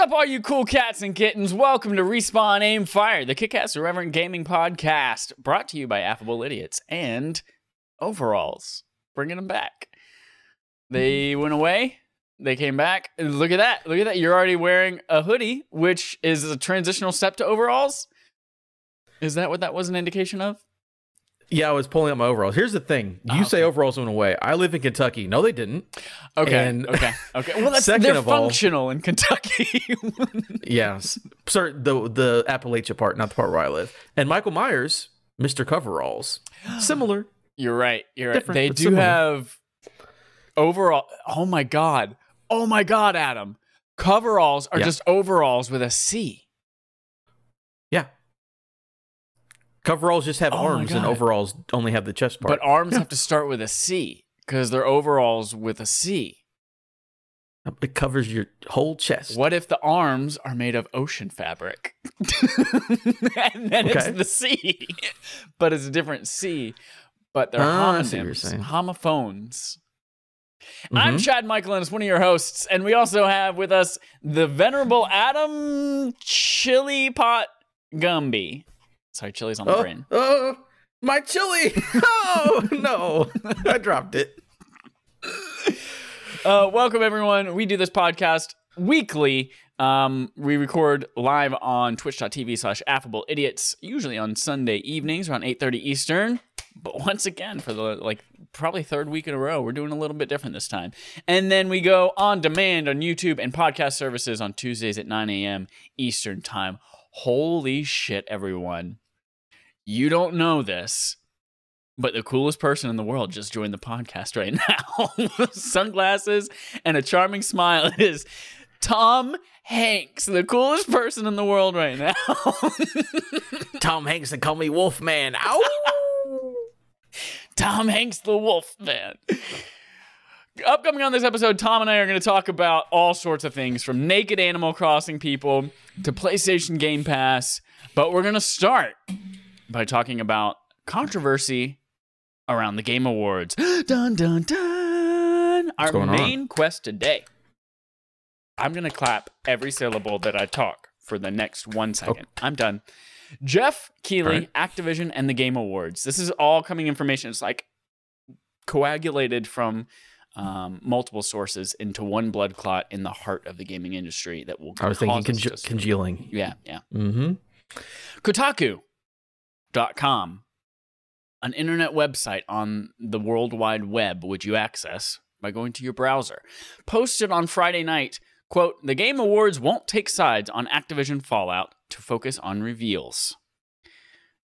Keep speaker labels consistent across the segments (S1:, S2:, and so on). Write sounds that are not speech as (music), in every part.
S1: up, all you cool cats and kittens? Welcome to Respawn Aim Fire, the Kickass Irreverent Gaming Podcast, brought to you by Affable Idiots and Overalls, bringing them back. They went away, they came back. Look at that! Look at that! You're already wearing a hoodie, which is a transitional step to overalls. Is that what that was an indication of?
S2: Yeah, I was pulling up my overalls. Here's the thing: you
S1: Oh,
S2: say overalls went away. I live in Kentucky. No, they didn't.
S1: Okay,
S2: And- (laughs)
S1: okay, okay. Well, that's
S2: Second
S1: they're
S2: of all-
S1: functional in Kentucky. (laughs)
S2: Yes, sorry, the the Appalachia part, not the part where I live. And Michael Myers, Mister Coveralls, (gasps) similar.
S1: You're right. You're right. They do
S2: similar.
S1: have overall. Oh my god. Oh my god, Adam. Coveralls are
S2: Yeah.
S1: just overalls with a C.
S2: Yeah, coveralls just have
S1: Oh
S2: arms, and overalls only have the chest part.
S1: But arms have to start with a C because they're overalls with a C.
S2: it covers your whole chest.
S1: What if the arms are made of ocean fabric? (laughs) and then it's the C, but it's a different C. But they're
S2: Ah, I see what you're
S1: homonyms, homophones. I'm
S2: Mhm.
S1: Chad Michaelis, one of your hosts, and we also have with us the venerable Adam Chili Pot Gumby. Sorry, chili's on the
S2: Oh,
S1: brain.
S2: oh, my chili! (laughs) Oh no, I dropped it. (laughs)
S1: Uh, welcome everyone. We do this podcast weekly. Um, we record live on twitch.tv slash affable idiots, usually on Sunday evenings around 8.30 Eastern. But once again, for the like probably third week in a row, we're doing a little bit different this time. And then we go on demand on YouTube and podcast services on Tuesdays at 9 a.m. Eastern time. Holy shit, everyone. You don't know this, but the coolest person in the world just joined the podcast right (laughs) now. Sunglasses and a charming smile is Tom Hanks, the coolest person in the world right now. (laughs)
S2: Tom Hanks and call me Wolfman. Ow!
S1: Tom Hanks, the Wolf Man. Upcoming on this episode, Tom and I are going to talk about all sorts of things from naked Animal Crossing people to PlayStation Game Pass. But we're going to start by talking about controversy around the Game Awards. (gasps) dun, dun, dun. Our
S2: going on?
S1: main quest today. I'm going to clap every syllable that I talk for the next one oh. second. I'm done. Geoff Keighley,
S2: right.
S1: Activision, and the Game Awards. This is all coming information. It's like coagulated from um, multiple sources into one blood clot in the heart of the gaming industry that will.
S2: I was thinking conge- congealing.
S1: yeah, yeah.
S2: Mm-hmm.
S1: Kotaku.com, an internet website on the World Wide Web, which you access by going to your browser, posted on Friday night, quote, the Game Awards won't take sides on Activision Fallout to focus on reveals.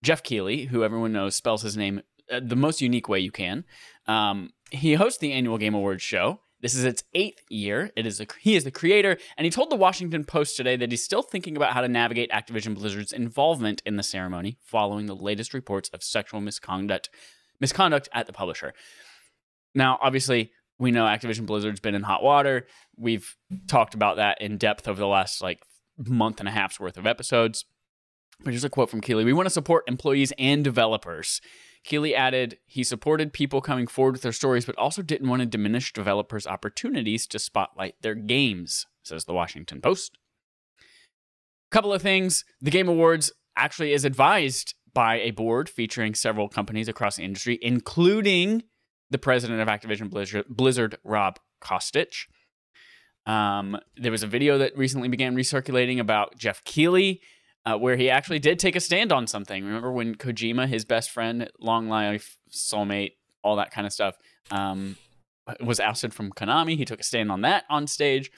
S1: Geoff Keighley, who everyone knows spells his name uh, the most unique way you can, um, he hosts the annual Game Awards show. This is its eighth year. It is a, he is the creator, and he told the Washington Post today that he's still thinking about how to navigate Activision Blizzard's involvement in the ceremony following the latest reports of sexual misconduct misconduct at the publisher. Now, obviously, we know Activision Blizzard's been in hot water. We've talked about that in depth over the last like month and a half's worth of episodes. But here's a quote from Keighley. We want to support employees and developers. Keighley added he supported people coming forward with their stories, but also didn't want to diminish developers' opportunities to spotlight their games, says the Washington Post. A couple of things. The Game Awards actually is advised by a board featuring several companies across the industry, including the president of Activision Blizzard, Blizzard Rob Kostich. Um, there was a video that recently began recirculating about Geoff Keighley, uh, where he actually did take a stand on something. Remember when Kojima, his best friend, long life, soulmate, all that kind of stuff, um, was ousted from Konami? He took a stand on that on stage.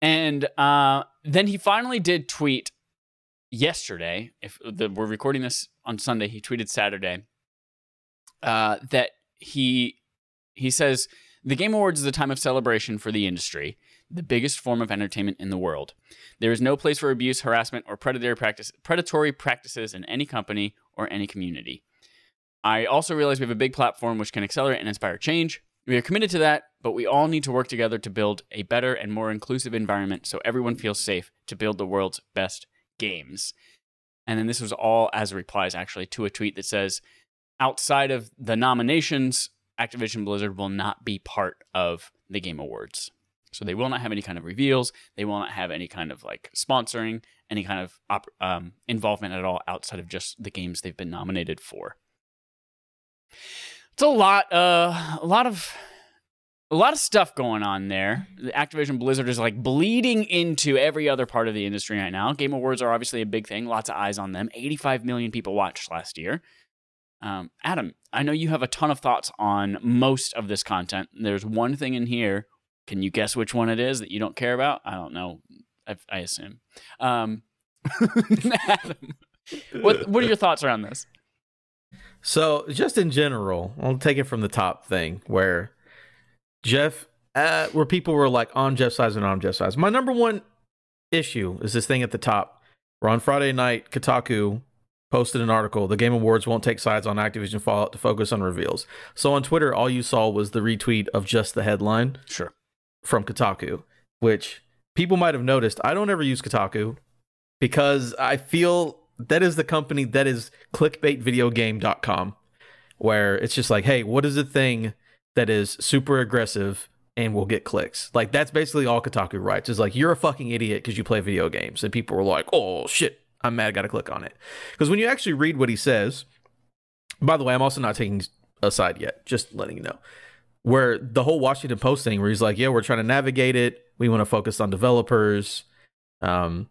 S1: And uh, then he finally did tweet yesterday. If the, we're recording this on Sunday, he tweeted Saturday uh, that he he says the Game Awards is a time of celebration for the industry, the biggest form of entertainment in the world. There is no place for abuse, harassment, or predatory practice predatory practices in any company or any community. I also realize we have a big platform which can accelerate and inspire change. We are committed to that, but we all need to work together to build a better and more inclusive environment so everyone feels safe to build the world's best games. And then this was all as replies actually to a tweet that says, outside of the nominations, Activision Blizzard will not be part of the Game Awards. So they will not have any kind of reveals. They will not have any kind of like sponsoring, any kind of op- um, involvement at all outside of just the games they've been nominated for. It's a lot, uh, a lot of, a lot of stuff going on there. The Activision Blizzard is like bleeding into every other part of the industry right now. Game Awards are obviously a big thing. Lots of eyes on them. 85 million people watched last year. Um, Adam, I know you have a ton of thoughts on most of this content. There's one thing in here. Can you guess which one it is that you don't care about? I don't know. I, I assume. Um, (laughs) Adam, what what are your thoughts around this?
S2: So, just in general, I'll take it from the top thing where Jeff, uh, where people were like on Jeff's side and on Jeff's side. My number one issue is this thing at the top. Where on Friday night, Kotaku posted an article. The Game Awards won't take sides on Activision Fallout to focus on reveals. So on Twitter, all you saw was the retweet of just the headline.
S1: Sure.
S2: From Kotaku, which people might have noticed. I don't ever use Kotaku because I feel that is the company that is clickbaitvideogame.com where it's just like, hey, what is a thing that is super aggressive and will get clicks? Like that's basically all Kotaku writes. Is like you're a fucking idiot because you play video games, and people were like, oh shit, I'm mad, I gotta click on it. Because when you actually read what he says, by the way, I'm also not taking a side yet, just letting you know. Where the whole Washington Post thing, where he's like, yeah, we're trying to navigate it. We want to focus on developers. Um,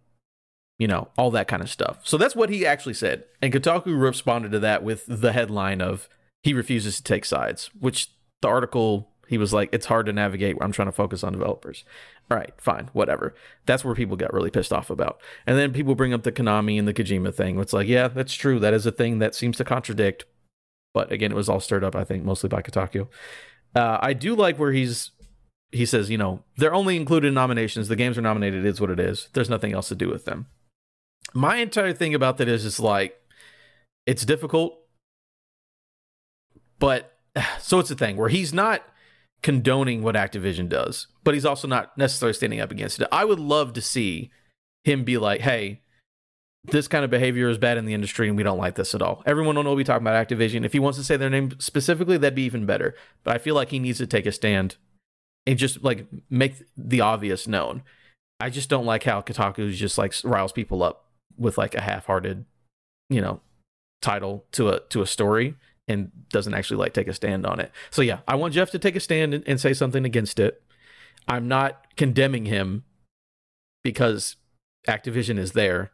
S2: you know, all that kind of stuff. So that's what he actually said. And Kotaku responded to that with the headline of he refuses to take sides, which the article he was like, it's hard to navigate. I'm trying to focus on developers. All right, fine, whatever. That's where people got really pissed off about. And then people bring up the Konami and the Kojima thing. It's like, yeah, that's true. That is a thing that seems to contradict. But again, it was all stirred up, I think, mostly by Kotaku. Uh, I do like where he's he says, you know, they're only included in nominations. The games are nominated. Is what it is. There's nothing else to do with them. My entire thing about that is, it's like, it's difficult, but (sighs) so it's a thing where he's not condoning what Activision does, but he's also not necessarily standing up against it. I would love to see him be like, hey, this kind of behavior is bad in the industry and we don't like this at all. Everyone will know we talk about Activision. If he wants to say their name specifically, that'd be even better. But I feel like he needs to take a stand and just like make the obvious known. I just don't like how Kotaku just like riles people up with like a half-hearted, you know, title to a to a story and doesn't actually like take a stand on it. So yeah, I want Jeff to take a stand and, and say something against it. I'm not condemning him because Activision is there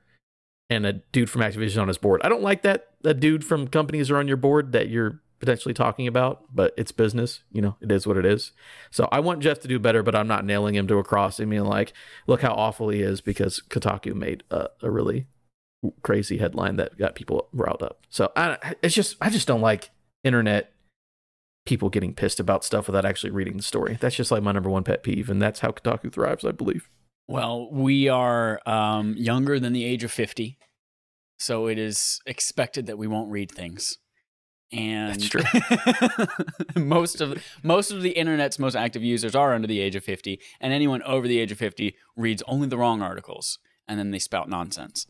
S2: and a dude from Activision on his board. I don't like that a dude from companies are on your board that you're potentially talking about, but it's business. You know, it is what it is. So I want Jeff to do better, but I'm not nailing him to a cross. I mean, like, look how awful he is because Kotaku made a, a really crazy headline that got people riled up. So I, it's just, I just don't like internet people getting pissed about stuff without actually reading the story. That's just like my number one pet peeve, and that's how Kotaku thrives, I believe.
S1: Well, we are um, younger than the age of 50, so it is expected that we won't read things. And that's true. (laughs) most of most of the internet's most active users are under the age of 50, and anyone over the age of 50 reads only the wrong articles and then they spout nonsense.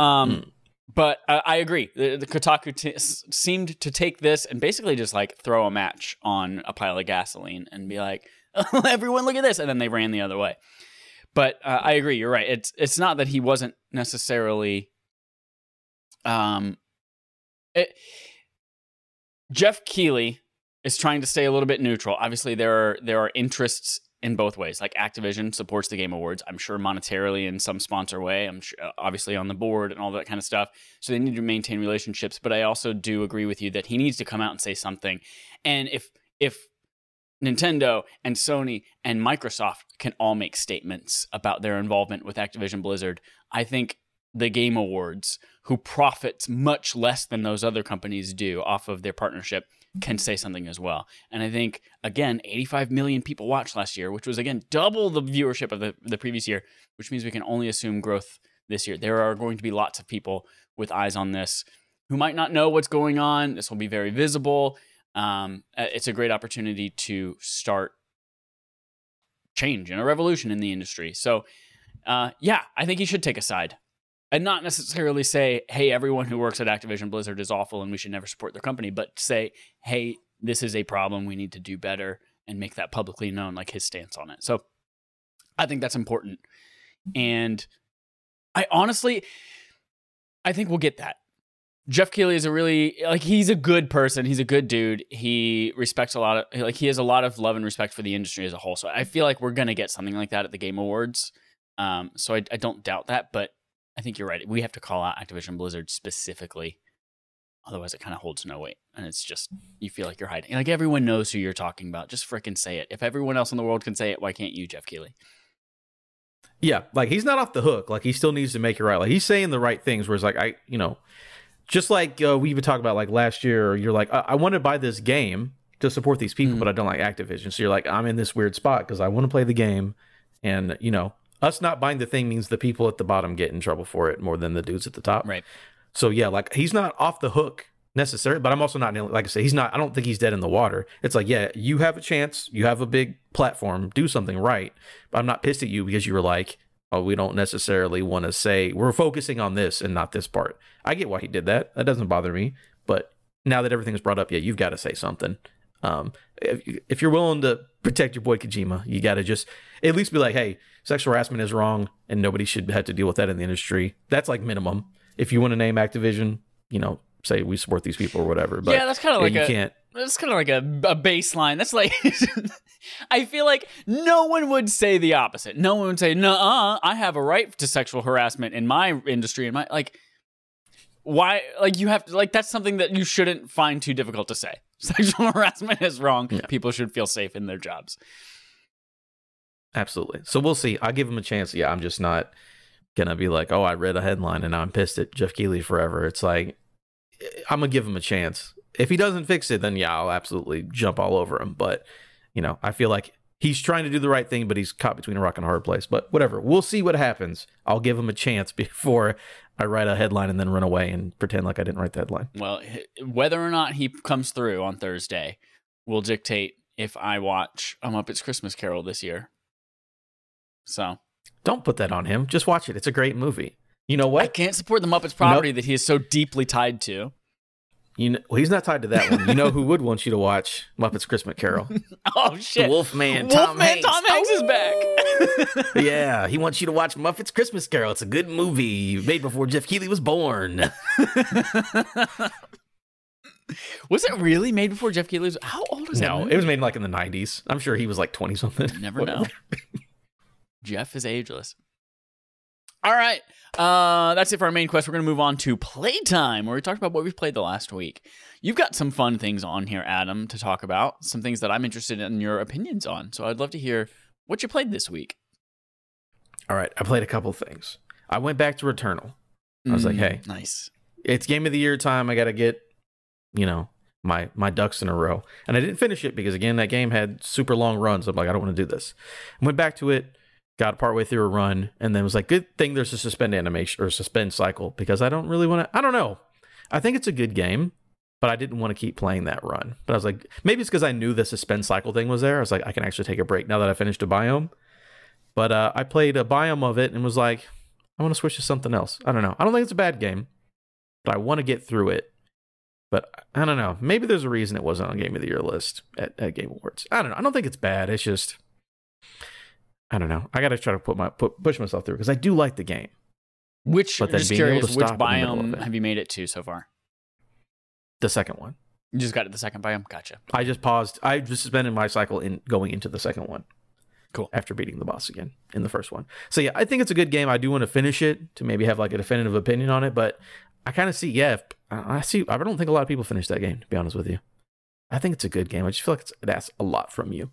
S1: Um, mm. But uh, I agree. The, the Kotaku t- seemed to take this and basically just like throw a match on a pile of gasoline and be like, oh, (laughs) "Everyone, look at this!" And then they ran the other way. But uh, I agree. You're right. It's it's not that he wasn't necessarily. Um, it, Geoff Keighley is trying to stay a little bit neutral. Obviously, there are there are interests in both ways. Like Activision supports the Game Awards, I'm sure monetarily in some sponsor way. I'm sure, uh, obviously on the board and all that kind of stuff. So they need to maintain relationships. But I also do agree with you that he needs to come out and say something. And if if Nintendo and Sony and Microsoft can all make statements about their involvement with Activision Blizzard, I think the Game Awards, who profits much less than those other companies do off of their partnership, can say something as well. And I think, again, 85 million people watched last year, which was, again, double the viewership of the, the previous year, which means we can only assume growth this year. There are going to be lots of people with eyes on this who might not know what's going on. This will be very visible. Um, it's a great opportunity to start change and a revolution in the industry. So, uh, yeah, I think he should take a side and not necessarily say, hey, everyone who works at Activision Blizzard is awful and we should never support their company, but say, hey, this is a problem. We need to do better and make that publicly known, like his stance on it. So I think that's important. And I honestly, I think we'll get that. Geoff Keighley is a really like he's a good person. He's a good dude. He respects a lot of like he has a lot of love and respect for the industry as a whole. So I feel like we're gonna get something like that at the Game Awards. Um, so I, I don't doubt that, but I think you're right. We have to call out Activision Blizzard specifically. Otherwise, it kind of holds no weight, and it's just you feel like you're hiding. Like everyone knows who you're talking about. Just freaking say it. If everyone else in the world can say it, why can't you, Geoff Keighley?
S2: Yeah, like he's not off the hook. Like he still needs to make it right. Like he's saying the right things. Whereas like I, you know, just like uh, we even talked about like last year, you're like, I, I want to buy this game to support these people,
S1: Mhm.
S2: but I don't like Activision. So you're like, I'm in this weird spot because I want to play the game, and you know, us not buying the thing means the people at the bottom get in trouble for it more than the dudes at the top.
S1: Right.
S2: So yeah, like he's not off the hook necessarily, but I'm also not like I say, he's not. I don't think he's dead in the water. It's like, yeah, you have a chance, you have a big platform, do something right. But I'm not pissed at you because you were like, oh, we don't necessarily want to say we're focusing on this and not this part. I get why he did that. That doesn't bother me. But now that everything's brought up, yeah, you've got to say something. Um, if, if you're willing to protect your boy Kojima, you got to just at least be like, hey, sexual harassment is wrong, and nobody should have to deal with that in the industry. That's like minimum. If you want to name Activision, you know, say we support these people or whatever. But
S1: yeah, that's kind of like
S2: you
S1: a
S2: can't.
S1: that's kind of like a, a baseline. That's like (laughs) I feel like no one would say the opposite. No one would say, "No, I have a right to sexual harassment in my industry." In my like, why? Like you have to like that's something that you shouldn't find too difficult to say. (laughs) Sexual harassment is wrong.
S2: Yeah.
S1: People should feel safe in their jobs.
S2: Absolutely. So we'll see. I'll give him a chance. Yeah, I'm just not gonna be like, oh, I read a headline and I'm pissed at Geoff Keighley forever. It's like eh, I'm gonna give him a chance. If he doesn't fix it, then yeah, I'll absolutely jump all over him. But you know, I feel like he's trying to do the right thing, but he's caught between a rock and a hard place. But whatever. We'll see what happens. I'll give him a chance (laughs) before I write a headline and then run away and pretend like I didn't write the headline.
S1: Well, whether or not he comes through on Thursday will dictate if I watch a Muppets Christmas Carol this year. So
S2: Don't put that on him. Just watch it. It's a great movie. You know what?
S1: I can't support the Muppets property that he is so deeply tied to.
S2: You know, well, he's not tied to that one. You know who would want you to watch Muppets Christmas Carol? (laughs)
S1: Oh shit!
S2: Wolfman, Tom
S1: Wolfman
S2: Hanks.
S1: Tom Hanks is back. (laughs)
S2: yeah, he wants you to watch Muppets Christmas Carol. It's a good movie made before Geoff Keighley was born. (laughs)
S1: was it really made before Geoff Keighley was? How old is that?
S2: No, it was made like in the 90s. I'm sure he was like 20 something.
S1: Never know. Jeff is ageless. All right. Uh, that's it for our main quest. We're going to move on to playtime, where we talked about what we've played the last week. You've got some fun things on here, Adam, to talk about. Some things that I'm interested in your opinions on. So I'd love to hear what you played this week.
S2: All right, I played a couple things. I went back to Returnal. I was like,
S1: Mm,
S2: hey.
S1: nice.
S2: It's game of the year time. I got to get, you know, my my ducks in a row. And I didn't finish it because again, that game had super long runs. I'm like, I don't want to do this. I went back to it, got partway through a run, and then was like, good thing there's a suspend animation or suspend cycle because I don't really want to. I don't know. I think it's a good game, but I didn't want to keep playing that run. But I was like, maybe it's because I knew the suspend cycle thing was there. I was like, I can actually take a break now that I finished a biome. But uh, I played a biome of it and was like, I want to switch to something else. I don't know. I don't think it's a bad game, but I want to get through it. But I don't know. Maybe there's a reason it wasn't on Game of the Year list at, at Game Awards. I don't know. I don't think it's bad. It's just I don't know. I got to try to put my put, push myself through because I do like the game.
S1: Which,
S2: But then
S1: just
S2: being able
S1: curious,
S2: to
S1: which
S2: stop in the middle of
S1: biome have you made it to so far?
S2: The second one.
S1: You just got to the second biome? Gotcha.
S2: I just paused. I just suspended my cycle in going into the second one.
S1: Cool.
S2: After beating the boss again in the first one. So yeah, I think it's a good game. I do want to finish it to maybe have like a definitive opinion on it, but I kind of see, yeah, if, I I see. I don't think a lot of people finish that game. To be honest with you, I think it's a good game. I just feel like it's, it asks a lot from you.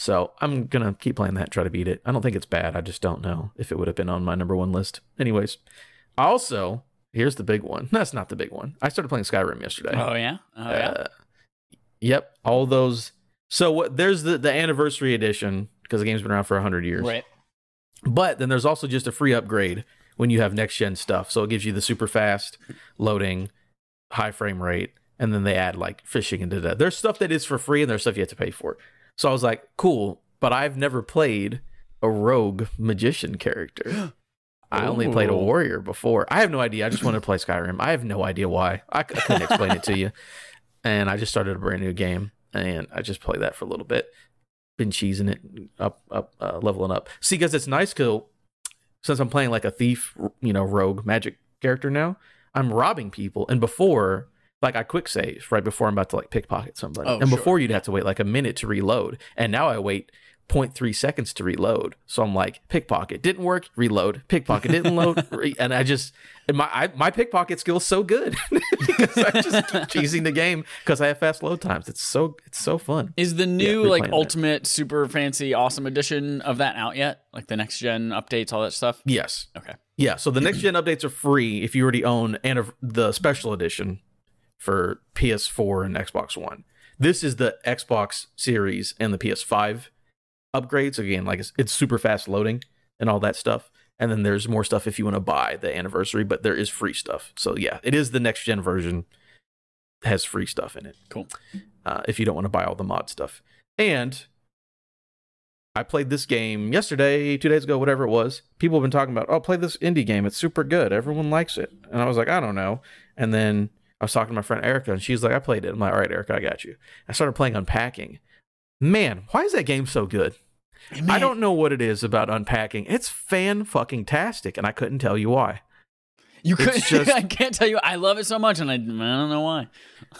S2: So I'm gonna keep playing that, try to beat it. I don't think it's bad. I just don't know if it would have been on my number one list. Anyways, also here's the big one. (laughs) That's not the big one. I started playing Skyrim yesterday.
S1: Oh, yeah? Oh, yeah?
S2: Uh, yep, all those. So what? There's the the anniversary edition because the game's been around for hundred years.
S1: right.
S2: But then there's also just a free upgrade when you have next gen stuff. So it gives you the super fast loading, high frame rate, and then they add like fishing into that. There's stuff that is for free and there's stuff you have to pay for. So I was like, cool, but I've never played a rogue magician character. (gasps) I only played a warrior before. I have no idea. I just wanted to play Skyrim. I have no idea why. I couldn't explain it to you. (laughs) And I just started a brand new game and I just played that for a little bit. been cheesing it up, up, uh, leveling up. See, because it's nice because since I'm playing like a thief, you know, rogue magic character now, I'm robbing people. And before, like I quick save right before I'm about to like pickpocket somebody,
S1: Oh,
S2: and
S1: sure.
S2: before you'd have to wait like a minute to reload, and now I wait 0.3 seconds to reload. So I'm like pickpocket didn't work, reload, pickpocket didn't load, (laughs) re- and I just and my I, my pickpocket skill's so good (laughs) because I just keep (laughs) cheesing the game because I have fast load times. It's so it's so fun.
S1: Is the new
S2: we're
S1: like
S2: playing that.
S1: ultimate super fancy awesome edition of that out yet? Like the next gen updates, all that stuff?
S2: Yes.
S1: Okay.
S2: Yeah, so the next gen updates are free if you already own and the special edition for PS4 and Xbox One. This is the Xbox Series and the PS5 upgrades. Again, like it's, it's super fast loading and all that stuff. And then there's more stuff if you want to buy the anniversary, but there is free stuff. So yeah, it is the next gen version has free stuff in it.
S1: Cool.
S2: Uh, if you don't want to buy all the mod stuff. And I played this game yesterday, two days ago, whatever it was. People have been talking about, oh, play this indie game. It's super good. Everyone likes it. And I was like, I don't know. And then I was talking to my friend Erica, and she's like, I played it. I'm like, all right, Erica, I got you. I started playing Unpacking. Man, why is that game so good? I don't know what it is about Unpacking. It's fan fucking tastic, and I couldn't tell you why.
S1: You could. (laughs)
S2: Just-
S1: I can't tell you. I love it so much, and I, I don't know why.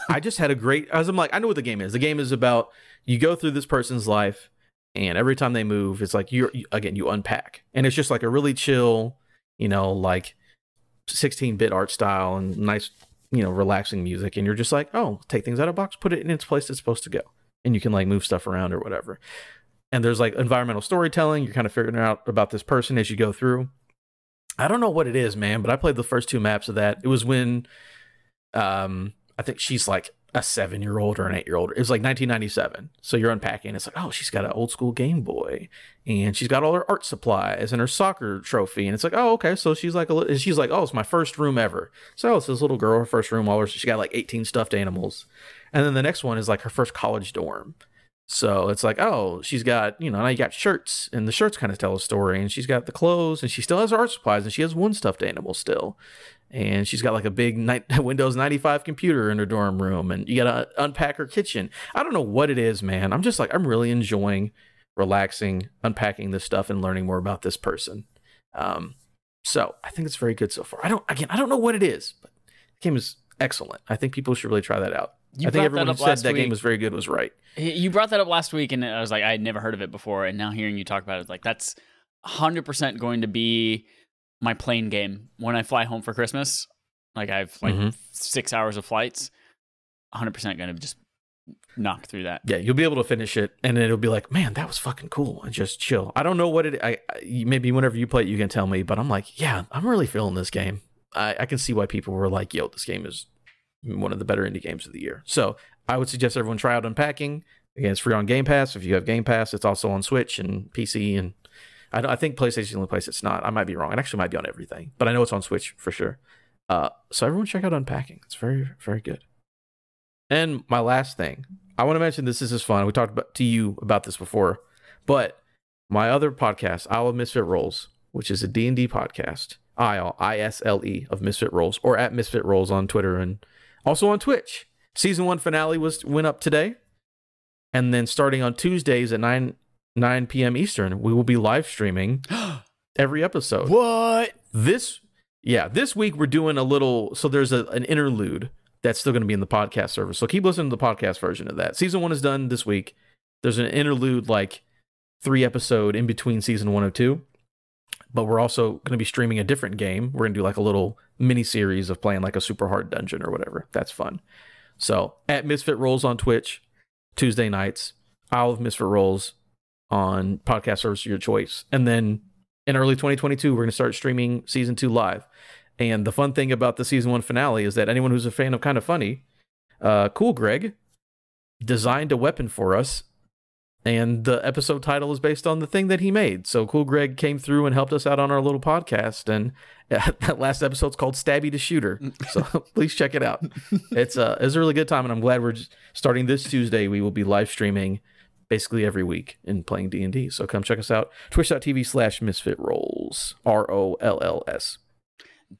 S2: I just had a great. As I'm like, I know what the game is. The game is about you go through this person's life, and every time they move, it's like you're you- again you unpack, and it's just like a really chill, you know, like 16-bit art style and nice, you know, relaxing music, and you're just like, oh, take things out of box, put it in its place it's supposed to go, and you can like move stuff around or whatever. And there's like environmental storytelling. You're kind of figuring out about this person as you go through. I don't know what it is, man, but I played the first two maps of that. It was when um I think she's like a seven year old or an eight year old. It was like 1997. So you're unpacking. It's like, oh, she's got an old school Game Boy, and she's got all her art supplies and her soccer trophy. And it's like, oh, okay. So she's like, a, she's like, oh, it's my first room ever. So it's this little girl, her first room. All her, she got like 18 stuffed animals. And then the next one is like her first college dorm. So it's like, oh, she's got, you know, now you got shirts, and the shirts kind of tell a story, and she's got the clothes, and she still has art supplies, and she has one stuffed animal still, and she's got like a big ni- (laughs) Windows 95 computer in her dorm room, and you got to unpack her kitchen. I don't know what it is, man. I'm just like, I'm really enjoying relaxing, unpacking this stuff, and learning more about this person. Um, so I think it's very good so far. I don't, again, I don't know what it is, but the game is excellent. I think people should really try that out.
S1: You
S2: I think everyone
S1: that
S2: who said that game was very good was right.
S1: You brought that up last week, and I was like, I had never heard of it before, and now hearing you talk about it, like that's hundred percent going to be my plane game when I fly home for Christmas. Like I have like
S2: Mhm.
S1: six hours of flights. Hundred percent going to just knock through that.
S2: yeah, you'll be able to finish it, and it'll be like, man, that was fucking cool, and just chill. I don't know what it. I, I maybe whenever you play it, you can tell me, but I'm like, yeah, I'm really feeling this game. I, I can see why people were like, yo, this game is one of the better indie games of the year. So I would suggest everyone try out Unpacking. Again, it's free on Game Pass. If you have Game Pass, it's also on Switch and PC, and I, I think PlayStation is the only place it's not. I might be wrong. It actually might be on everything, but I know it's on Switch for sure. Uh, so everyone check out Unpacking. It's very, very good. And my last thing, I want to mention this. This is fun. We talked about to you about this before, but my other podcast, Isle of Misfit Rolls, which is a D and D podcast, Isle I S L E of Misfit Rolls, or at Misfit Rolls on Twitter and also on Twitch. Season one finale was went up today, and then starting on Tuesdays at nine nine p.m. Eastern, we will be live streaming (gasps) every episode.
S1: What?
S2: this yeah this week we're doing a little so there's a, an interlude that's still going to be in the podcast service so keep listening to the podcast version of that. Season one is done this week. There's an interlude like three episode in between season one and two. But we're also going to be streaming a different game. We're going to do like a little mini series of playing like a super hard dungeon or whatever. That's fun. So at misfit rolls on twitch tuesday nights isle of misfit rolls on podcast service of your choice. And then in early 2022 we're going to start streaming season 2 live. And the fun thing about the season 1 finale is that anyone who's a fan of kind of funny uh cool greg designed a weapon for us and the episode title is based on the thing that he made. So cool greg came through and helped us out on our little podcast and (laughs) that last episode's called stabby the shooter. (laughs) So (laughs) please check it out. It's uh it's a really good time and i'm glad we're starting this tuesday. We will be live streaming basically every week in playing D&D. So come check us out. Twitch.tv slash misfit rolls. R-O-L-L-S.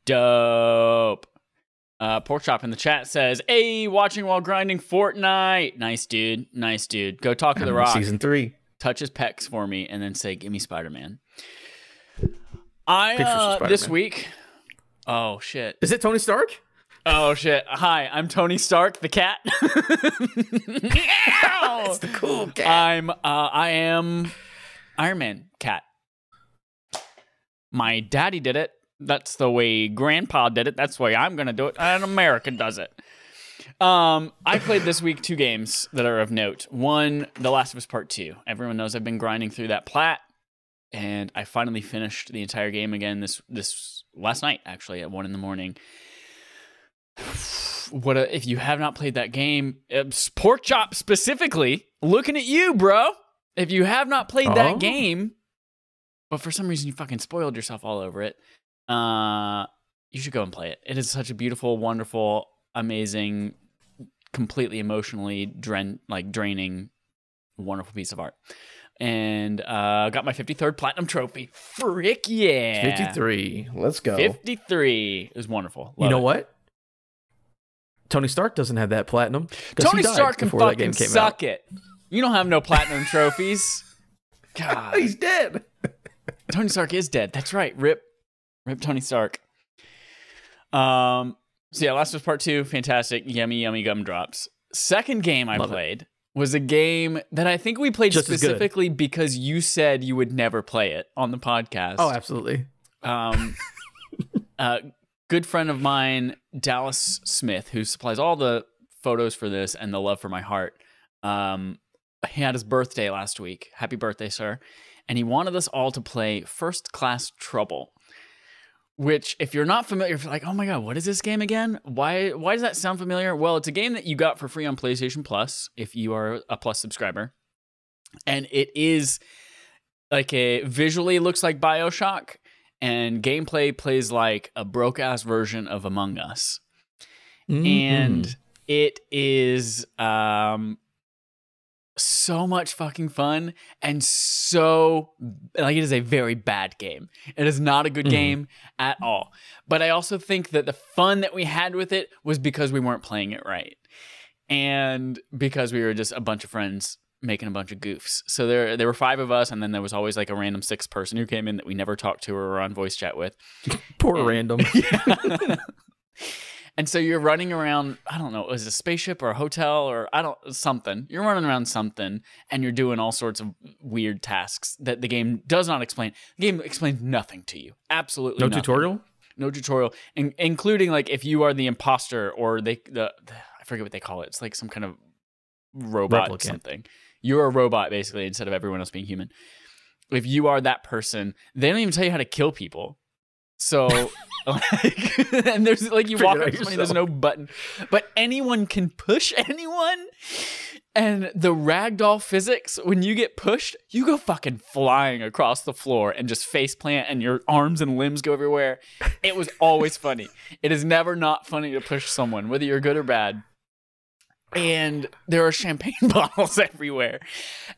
S1: Dope. Uh, Pork Chop in the chat says, "Hey, watching while grinding Fortnite. Nice dude. Nice dude. Go talk to the Rock.
S2: Season three.
S1: touch his pecs for me, and then say, "Give me Spider Man." I uh, this
S2: Spider-Man.
S1: week. Oh shit!
S2: Is it Tony Stark?
S1: Oh shit! Hi, I'm Tony Stark, the cat. (laughs)
S2: It's the cool cat.
S1: I'm uh, I am Iron Man cat. My daddy did it. That's the way Grandpa did it. That's the way I'm gonna do it. And America does it. Um, I played this week two games that are of note. One, The Last of Us Part Two. Everyone knows I've been grinding through that plat, and I finally finished the entire game again this this last night actually at one in the morning. What a, if you have not played that game, uh, Pork Chop specifically, looking at you, bro. If you have not played
S2: Oh.
S1: that game, but for some reason you fucking spoiled yourself all over it, uh, you should go and play it. It is such a beautiful, wonderful, amazing, completely emotionally drain like draining, wonderful piece of art. And uh, got my 53rd platinum trophy. Frick yeah!
S2: 53. Let's go.
S1: 53 is wonderful.
S2: you know
S1: it.
S2: what? Tony Stark doesn't have that platinum.
S1: Tony Stark can
S2: before that
S1: fucking
S2: game
S1: suck
S2: out.
S1: it. You don't have no platinum trophies. (laughs) God,
S2: He's dead.
S1: Tony Stark is dead. That's right. Rip, rip Tony Stark. Um. So yeah, Last of Us Part Two, fantastic, yummy, yummy gumdrops. Second game I
S2: Love it.
S1: played was a game that I think we played
S2: Just
S1: specifically because you said you would never play it on the podcast.
S2: Oh, absolutely.
S1: um, a (laughs) good friend of mine, Dallas Smith, who supplies all the photos for this and the love for my heart. Um, he had his birthday last week. Happy birthday, sir! And he wanted us all to play First Class Trouble. Which, if you're not familiar, if you're like, oh my god, what is this game again? Why why does that sound familiar? Well, it's a game that you got for free on PlayStation Plus if you are a Plus subscriber, and it is like a visually looks like Bioshock, and gameplay plays like a broke ass version of Among Us.
S2: Mm-hmm.
S1: And it is um so much fucking fun and so like it is a very bad game. It is not a good
S2: Mhm.
S1: game at all. But I also think that the fun that we had with it was because we weren't playing it right. And because we were just a bunch of friends making a bunch of goofs. So there there were five of us and then there was always like a random sixth person who came in that we never talked to or were on voice chat with. (laughs)
S2: poor
S1: and-
S2: random. (laughs) (laughs)
S1: and so you're running around, I don't know, It was a spaceship or a hotel or I don't something. You're running around something and you're doing all sorts of weird tasks that the game does not explain. The game explains nothing to you. Absolutely
S2: No
S1: nothing.
S2: tutorial.
S1: No tutorial, in- including like if you are the imposter or they the, the I forget what they call it. It's like some kind of robot
S2: Replicant.
S1: something. You're a robot basically instead of everyone else being human. If you are that person, they don't even tell you how to kill people. So (laughs) like, (laughs) and there's like you
S2: Figure
S1: walk up to somebody, there's no button, but anyone can push (laughs) anyone. And the ragdoll physics, when you get pushed, you go fucking flying across the floor and just face plant, and your arms and limbs go everywhere. It was always funny. It is never not funny to push someone, whether you're good or bad. And there are champagne (laughs) bottles everywhere,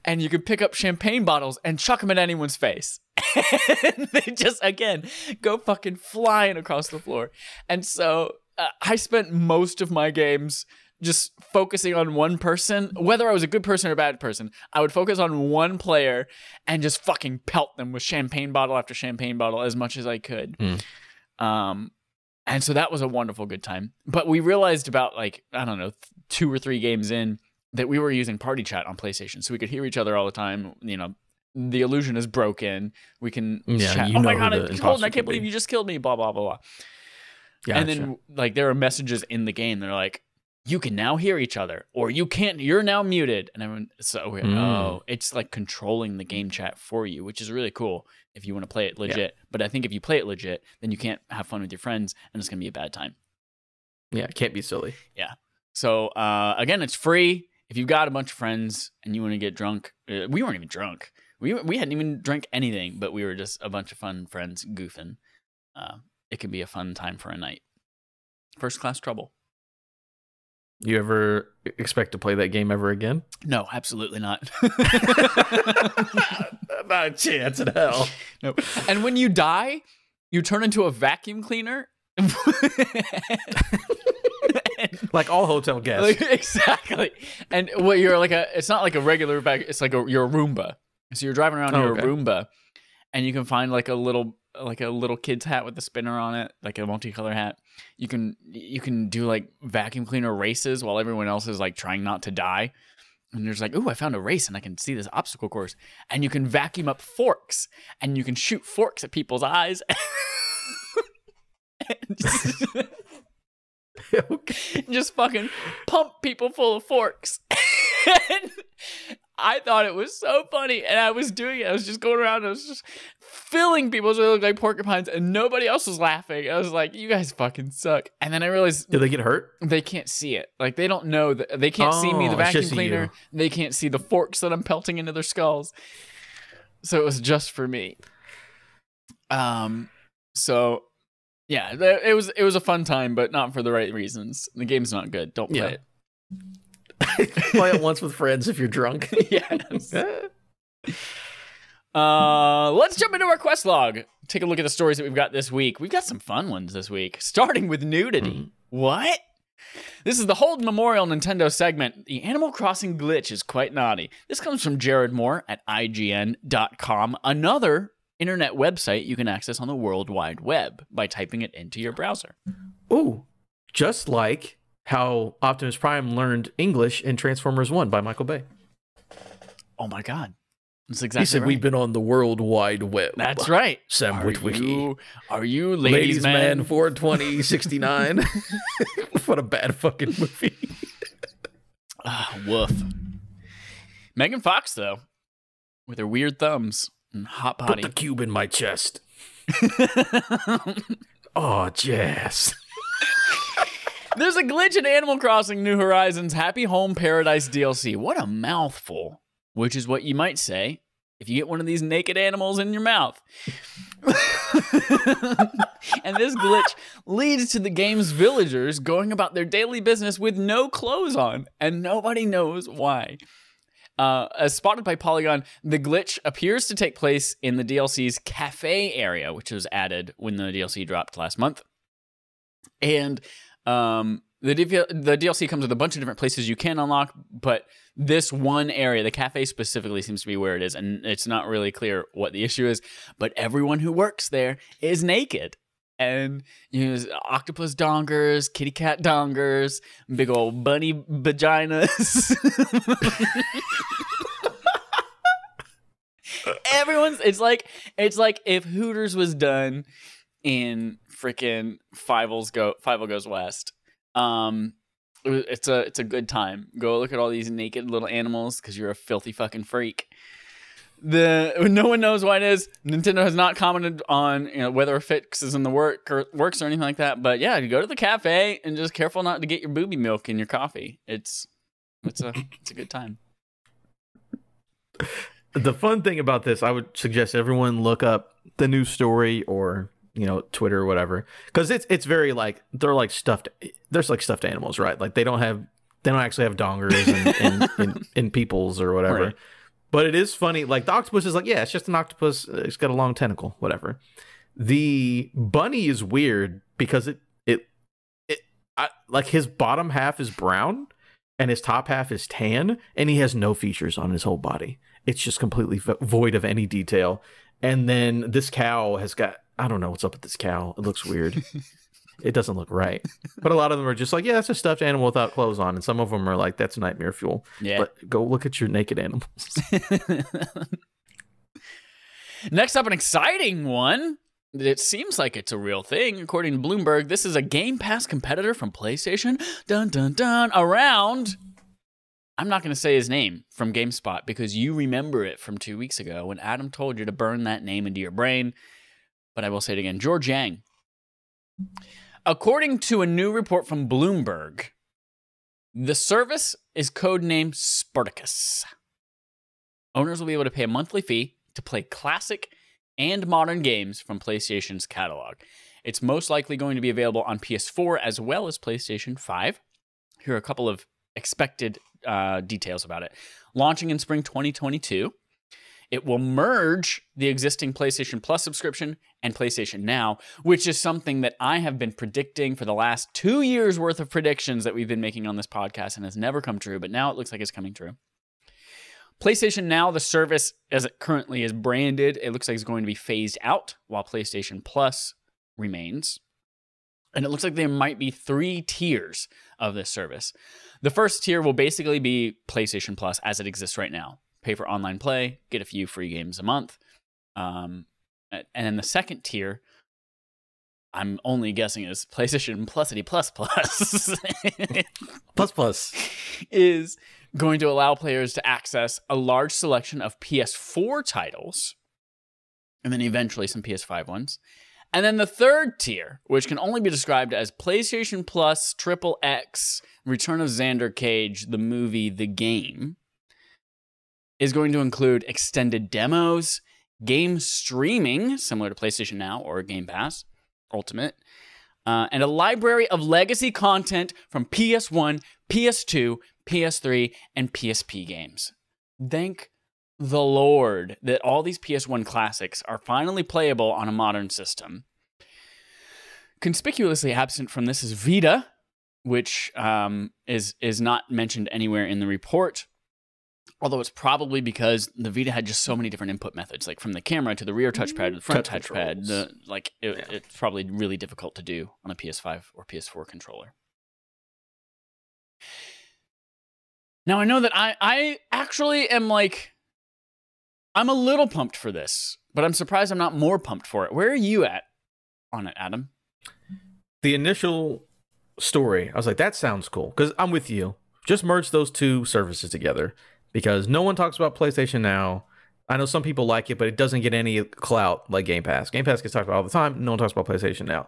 S1: and you can pick up champagne bottles and chuck them at anyone's face. (laughs) and they just again go fucking flying across the floor. And so uh, I spent most of my games just focusing on one person, whether I was a good person or a bad person. I would focus on one player and just fucking pelt them with champagne bottle after champagne bottle as much as I could.
S2: Hmm.
S1: Um, and so that was a wonderful good time. But we realized about like I don't know two or three games in that we were using party chat on PlayStation, so we could hear each other all the time. You know, the illusion is broken. We can
S2: Yeah,
S1: chat.
S2: you
S1: oh my god, I, I can't believe
S2: be."
S1: you just killed me. Blah blah blah blah. And then like there are messages in the game. They're like, you can now hear each other, or you can't. You're now muted. And everyone, so we're
S2: Mm.
S1: oh, it's like controlling the game chat for you, which is really cool if you want to play it legit. But I think if you play it legit, then you can't have fun with your friends, and it's gonna be a bad time.
S2: yeah, it can't be silly.
S1: So uh, again, it's free. If you've got a bunch of friends and you want to get drunk, uh, we weren't even drunk. We we hadn't even drank anything, but we were just a bunch of fun friends goofing. Uh, it can be a fun time for a night. First class trouble.
S2: You ever expect to play that game ever again?
S1: No, absolutely not. (laughs) (laughs)
S2: Not a chance in hell.
S1: nope. And when you die, you turn into a vacuum cleaner. (laughs) (laughs) And-
S2: Like all hotel (laughs) guests.
S1: like, (laughs) exactly. And what you're like a it's not like a regular vac it's like a you're a Roomba. So you're driving around
S2: Oh,
S1: your
S2: okay.
S1: Roomba, and you can find like a little like a little kid's hat with a spinner on it, like a multicolor hat. You can you can do like vacuum cleaner races while everyone else is like trying not to die. And you're just like, oh, I found a race and I can see this obstacle course. And you can vacuum up forks and you can shoot forks at people's eyes. (laughs) And just- fucking pump people full of forks. and (laughs) I thought it was so funny, and I was doing it. I was just going around. I was just filling people so they looked like porcupines, and nobody else was laughing. I was like, "You guys fucking suck." And then I realized
S2: Did they get hurt?
S1: they can't see it. Like they don't know that they can't see me, the
S2: Oh,
S1: vacuum cleaner. They can't see the forks that I'm pelting into their skulls. So it was just for me. Um. So. Yeah, it was it was a fun time, but not for the right reasons. The game's not good. Don't play
S2: Yeah.
S1: it. (laughs)
S2: Play it once with friends if you're drunk. (laughs)
S1: yes. Uh, let's jump into our quest log. Take a look at the stories that we've got this week. We've got some fun ones this week, starting with nudity.
S2: Mhm.
S1: What? This is the Hold Memorial Nintendo segment. The Animal Crossing glitch is quite naughty. This comes from Jared Moore at IGN.com, another internet website you can access on the World Wide Web by typing it into your browser.
S2: Ooh, just like how Optimus Prime learned English in Transformers One by Michael Bay.
S1: Oh my god. That's exactly
S2: he said
S1: right.
S2: we've been on the World Wide Web.
S1: That's right.
S2: Sam
S1: Are you, are you ladies,
S2: Ladies Man 420 69. (laughs) what a bad fucking movie.
S1: Ah, woof. Megan Fox, though, with her weird thumbs and hot
S2: Put the cube in my chest. (laughs) Oh, Jazz.
S1: There's a glitch in Animal Crossing New Horizons Happy Home Paradise DLC. What a mouthful. Which is what you might say if you get one of these naked animals in your mouth. (laughs) and this glitch leads to the game's villagers going about their daily business with no clothes on, and nobody knows why. Uh, as spotted by Polygon, the glitch appears to take place in the DLC's cafe area, which was added when the DLC dropped last month. And um, the, the DLC comes with a bunch of different places you can unlock, but this one area, the cafe specifically, seems to be where it is, and it's not really clear what the issue is. But everyone who works there is naked. And you know, octopus dongers, kitty cat dongers, big old bunny vaginas. Everyone's it's like it's like if Hooters was done in freaking Five's go Fievel Goes West. Um it's a it's a good time. Go look at all these naked little animals because you're a filthy fucking freak. The (laughs) no one knows why it is. Nintendo has not commented on you know, whether a fix is in the work or works or anything like that. But yeah, you go to the cafe and just careful not to get your booby milk in your coffee. It's it's a it's a good time.
S2: The fun thing about this, I would suggest everyone look up the news story or you know Twitter or whatever, because it's it's very like they're like stuffed. There's like stuffed animals, right? Like they don't have they don't actually have dongers in in, in, in peoples or whatever.
S1: Right.
S2: But it is funny. Like the octopus is like, yeah, it's just an octopus. uh, It's got a long tentacle, whatever. The bunny is weird because it it it I, like his bottom half is brown and his top half is tan, and he has no features on his whole body. It's just completely vo- void of any detail. And then this cow has got I don't know what's up with this cow. It looks weird. (laughs) it doesn't look right. But a lot of them are just like, yeah, it's a stuffed animal without clothes on, and some of them are like, that's nightmare fuel.
S1: Yeah.
S2: But go look at your naked animals. (laughs)
S1: Next up, an exciting one. It seems like it's a real thing. According to Bloomberg, this is a Game Pass competitor from PlayStation. Dun dun dun. Around. I'm not going to say his name from GameSpot because you remember it from two weeks ago when Adam told you to burn that name into your brain. But I will say it again George Yang. According to a new report from Bloomberg, the service is codenamed Spartacus. Owners will be able to pay a monthly fee to play classic and modern games from PlayStation's catalog. It's most likely going to be available on PS4 as well as PlayStation 5. Here are a couple of expected uh, details about it. Launching in spring 2022, it will merge the existing PlayStation Plus subscription and PlayStation Now, which is something that I have been predicting for the last two years worth of predictions that we've been making on this podcast and has never come true, but now it looks like it's coming true. PlayStation Now, the service as it currently is branded, it looks like it's going to be phased out while PlayStation Plus remains. And it looks like there might be three tiers of this service. The first tier will basically be PlayStation Plus as it exists right now. Pay for online play, get a few free games a month. Um, and then the second tier, I'm only guessing is PlayStation (laughs) Plusity Plus Plus. (laughs)
S2: Plus plus.
S1: is going to allow players to access a large selection of PS4 titles and then eventually some PS5 ones. And then the third tier, which can only be described as PlayStation Plus Triple X Return of Xander Cage, the movie, the game, is going to include extended demos, game streaming, similar to PlayStation Now or Game Pass Ultimate, uh, and a library of legacy content from PS1, PS2, PS3, and PSP games. Thank the Lord that all these PS1 classics are finally playable on a modern system. Conspicuously absent from this is Vita, which um, is is not mentioned anywhere in the report. Although it's probably because the Vita had just so many different input methods, like from the camera to the rear touchpad to the front
S2: Touch
S1: touchpad. The, like it,
S2: Yeah.
S1: it's probably really difficult to do on a PS5 or PS4 controller. Now I know that I I actually am like I'm a little pumped for this, but I'm surprised I'm not more pumped for it. Where are you at on it, Adam?
S2: The initial story, I was like, that sounds cool. Because I'm with you. Just merge those two services together. Because no one talks about PlayStation Now. I know some people like it, but it doesn't get any clout like Game Pass. Game Pass gets talked about all the time. No one talks about PlayStation Now.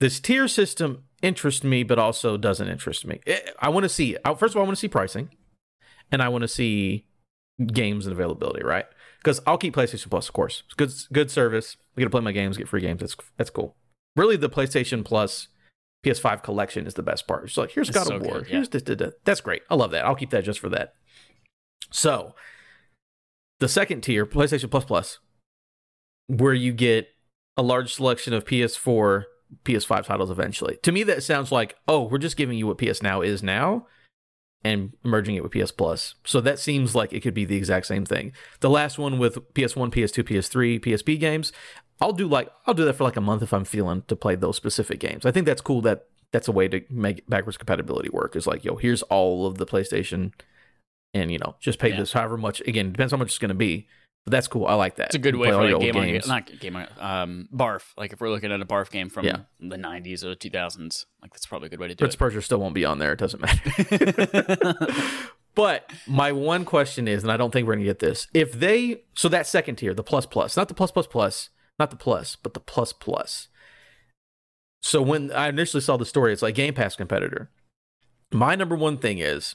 S2: This tier system interests me, but also doesn't interest me. Eh, I want to see, first of all, I want to see pricing, and I want to see games and availability, right? Because I'll keep PlayStation Plus, of course. It's good, good service. I get to play my games, get free games. That's that's cool. Really, the PlayStation Plus PS5 collection is the best part. It's like here's God
S1: so
S2: of War.
S1: good, yeah.
S2: Here's the, the, the- that's great. I love that. I'll keep that just for that. So, the second tier, PlayStation Plus Plus, where you get a large selection of PS4, PS5 titles eventually. To me, that sounds like, oh, we're just giving you what PS Now is now and merging it with PS Plus. So that seems like it could be the exact same thing. The last one with PS1, PS2, PS3, PSP games, I'll do like I'll do that for like a month if I'm feeling to play those specific games. I think that's cool that that's a way to make backwards compatibility work. Is like, yo, here's all of the PlayStation and you know, just pay
S1: Yeah.
S2: this however much again, depends how much it's gonna be. But that's cool. I like that.
S1: It's a good way
S2: play
S1: for
S2: all
S1: like game
S2: old
S1: on
S2: games.
S1: not game on um barf. Like if we're looking at a barf game from
S2: Yeah.
S1: the '90s or the 2000s, like that's probably a good way to do
S2: Prince of Persia still won't be on there. It doesn't matter. (laughs) (laughs) But my one question is, and I don't think we're gonna get this. If they so that second tier, the plus plus, not the plus plus plus, not the plus, but the plus plus. So when I initially saw the story, it's like Game Pass competitor. My number one thing is,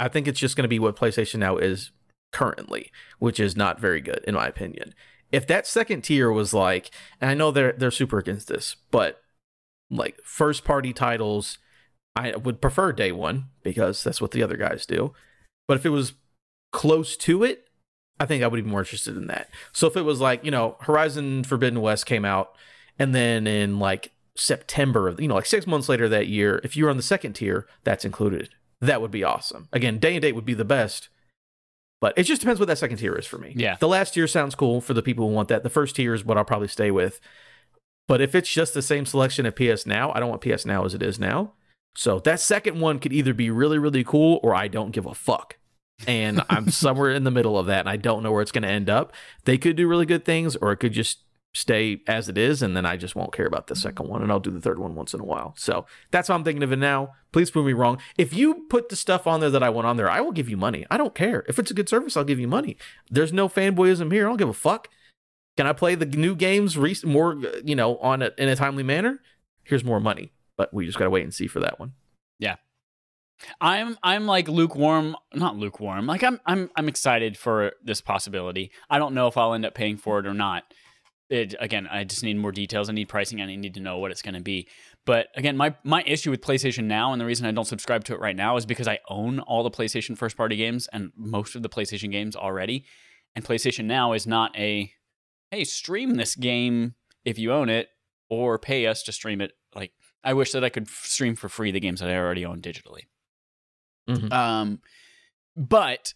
S2: I think it's just gonna be what PlayStation Now is currently, which is not very good in my opinion. If that second tier was like, and I know they're they're super against this, but like first party titles I would prefer day one because that's what the other guys do. But if it was close to it, I think I would be more interested in that. So if it was like, you know, Horizon Forbidden West came out and then in like September of, you know, like six months later that year, if you were on the second tier, that's included. That would be awesome. Again, day and date would be the best. But it just depends what that second tier is for me.
S1: Yeah.
S2: The last tier sounds cool for the people who want that. The first tier is what I'll probably stay with. But if it's just the same selection of PS Now, I don't want PS Now as it is now. So that second one could either be really, really cool or I don't give a fuck. And I'm (laughs) somewhere in the middle of that and I don't know where it's going to end up. They could do really good things or it could just stay as it is and then I just won't care about the second one and I'll do the third one once in a while. So that's how I'm thinking of it now. Please prove me wrong. If you put the stuff on there that I want on there, I will give you money. I don't care. If it's a good service, I'll give you money. There's no fanboyism here. I don't give a fuck. Can I play the new games re- more, you know, on a, in a timely manner? Here's more money. But we just got to wait and see for that one.
S1: Yeah, I'm I'm like lukewarm, not lukewarm. Like I'm I'm I'm excited for this possibility. I don't know if I'll end up paying for it or not. It, again, I just need more details. I need pricing. I need to know what it's going to be. But again, my my issue with PlayStation Now and the reason I don't subscribe to it right now is because I own all the PlayStation first party games and most of the PlayStation games already. And PlayStation Now is not a hey, stream this game if you own it or pay us to stream it. Like I wish that I could stream for free the games that I already own digitally.
S2: Mhm.
S1: Um, but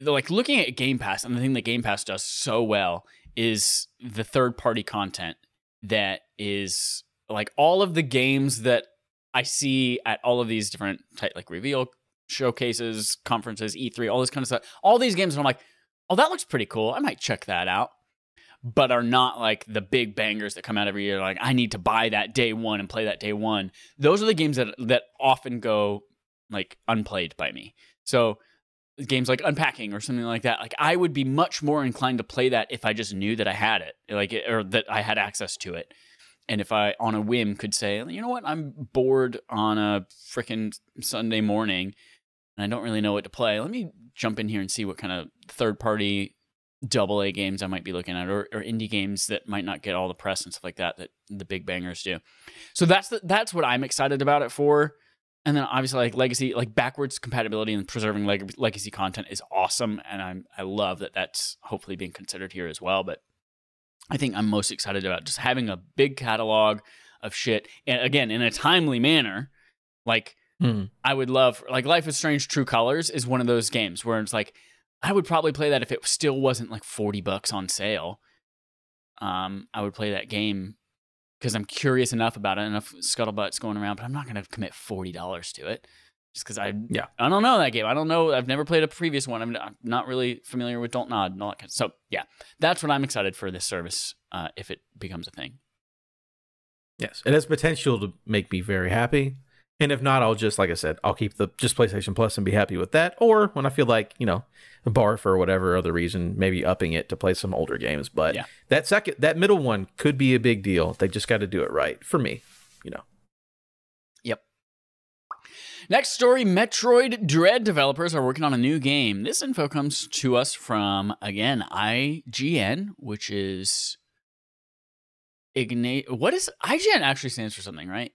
S1: like looking at Game Pass, and the thing that Game Pass does so well is the third party content that is like all of the games that I see at all of these different type like reveal showcases, conferences, E3, all this kind of stuff. All these games, and I'm like, oh, that looks pretty cool. I might check that out. But are not like the big bangers that come out every year. Like I need to buy that day one and play that day one. Those are the games that that often go like unplayed by me. So games like unpacking or something like that like i would be much more inclined to play that if i just knew that i had it like eh, or that i had access to it. And if i on a whim could say you know what? I'm bored on a freaking sunday morning and i don't really know what to play. Let me jump in here and see what kind of third party double a games i might be looking at or, or indie games that might not get all the press and stuff like that that the big bangers do. So that's the, that's what i'm excited about it for and then obviously like legacy like backwards compatibility and preserving leg- legacy content is awesome and i'm i love that that's hopefully being considered here as well but i think i'm most excited about just having a big catalog of shit and again in a timely manner like
S2: Hmm.
S1: i would love like life is strange true colors is one of those games where it's like i would probably play that if it still wasn't like 40 bucks on sale um i would play that game because I'm curious enough about it, enough scuttlebutts going around, but I'm not going to commit forty dollars to it just because I
S2: Yeah.
S1: I don't know that game. I don't know. I've never played a previous one. I'm not, I'm not really familiar with Don't Nod and all that kind of So yeah, that's what I'm excited for this service uh, if it becomes a thing.
S2: Yes, it has potential to make me very happy. And if not, I'll just like I said, I'll keep the just PlayStation Plus and be happy with that. Or when I feel like you know, bar for whatever other reason, maybe upping it to play some older games. But
S1: Yeah.
S2: that second, that middle one could be a big deal. They just got to do it right for me. You know.
S1: Yep. Next story Metroid Dread developers are working on a new game. This info comes to us from, again, IGN, which is. Ignite. What is. IGN actually stands for something, right?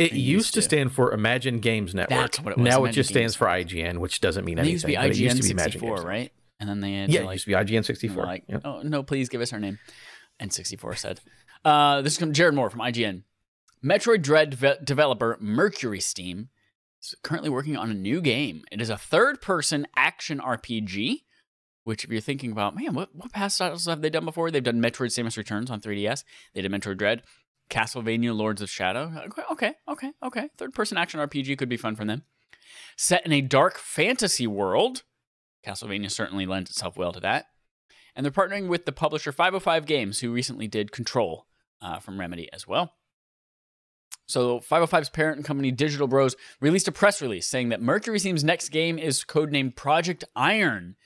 S2: It
S1: It
S2: used, to stand for Imagine Games Network.
S1: That's what it was,
S2: Now it
S1: Imagine
S2: just stands
S1: Games
S2: for IGN, which doesn't mean anything.
S1: used to be
S2: but it used to be Imagine
S1: 64,
S2: Games.
S1: right? And then they had
S2: Yeah,
S1: to
S2: it used to be IGN 64.
S1: like
S2: yeah.
S1: oh no, please give us our name. And 64 said. Uh, this is from Jared Moore from IGN. Metroid Dread ve- developer Mercury Steam is currently working on a new game. It is a third-person action RPG. Which, if you're thinking about, man, what what past titles have they done before? They've done Metroid: Samus Returns on 3DS. They did Metroid Dread, Castlevania: Lords of Shadow. Okay, okay, okay, okay. Third-person action RPG could be fun for them. Set in a dark fantasy world, Castlevania certainly lends itself well to that. And they're partnering with the publisher 505 Games, who recently did Control uh, from Remedy as well. So 505's parent company Digital Bros released a press release saying that Mercury Steam's next game is codenamed Project Iron,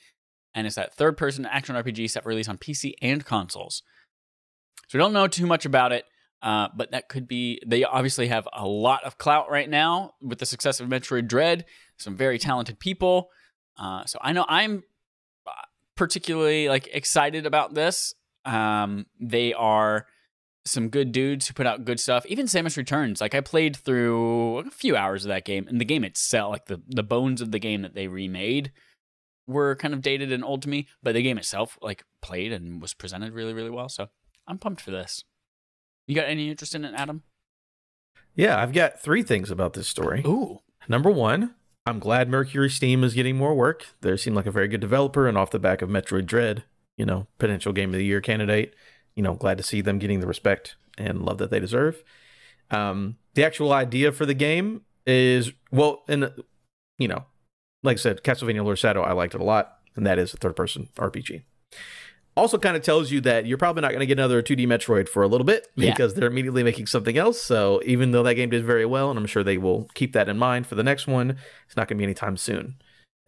S1: and it's that third-person action RPG set for release on PC and consoles. So we don't know too much about it, uh, but that could be. They obviously have a lot of clout right now with the success of Metroid Dread. Some very talented people. Uh, so I know I'm uh, particularly like excited about this. Um, they are some good dudes who put out good stuff. Even Samus Returns, like I played through a few hours of that game, and the game itself, like the the bones of the game that they remade, were kind of dated and old to me. But the game itself, like played and was presented really, really well. So I'm pumped for this. You got any interest in it, Adam?
S2: Yeah, I've got three things about this story.
S1: Ooh,
S2: Number one, I'm glad Mercury Steam is getting more work. They seem like a very good developer, and off the back of Metroid Dread, you know, potential Game of the Year candidate. You know, glad to see them getting the respect and love that they deserve. Um, the actual idea for the game is well, and you know, like I said, Castlevania Lord Shadow, I liked it a lot, and that is a third-person RPG. Also, kind of tells you that you're probably not going to get another 2D Metroid for a little bit
S1: Yeah.
S2: because they're immediately making something else. So even though that game did very well, and I'm sure they will keep that in mind for the next one, it's not going to be anytime soon.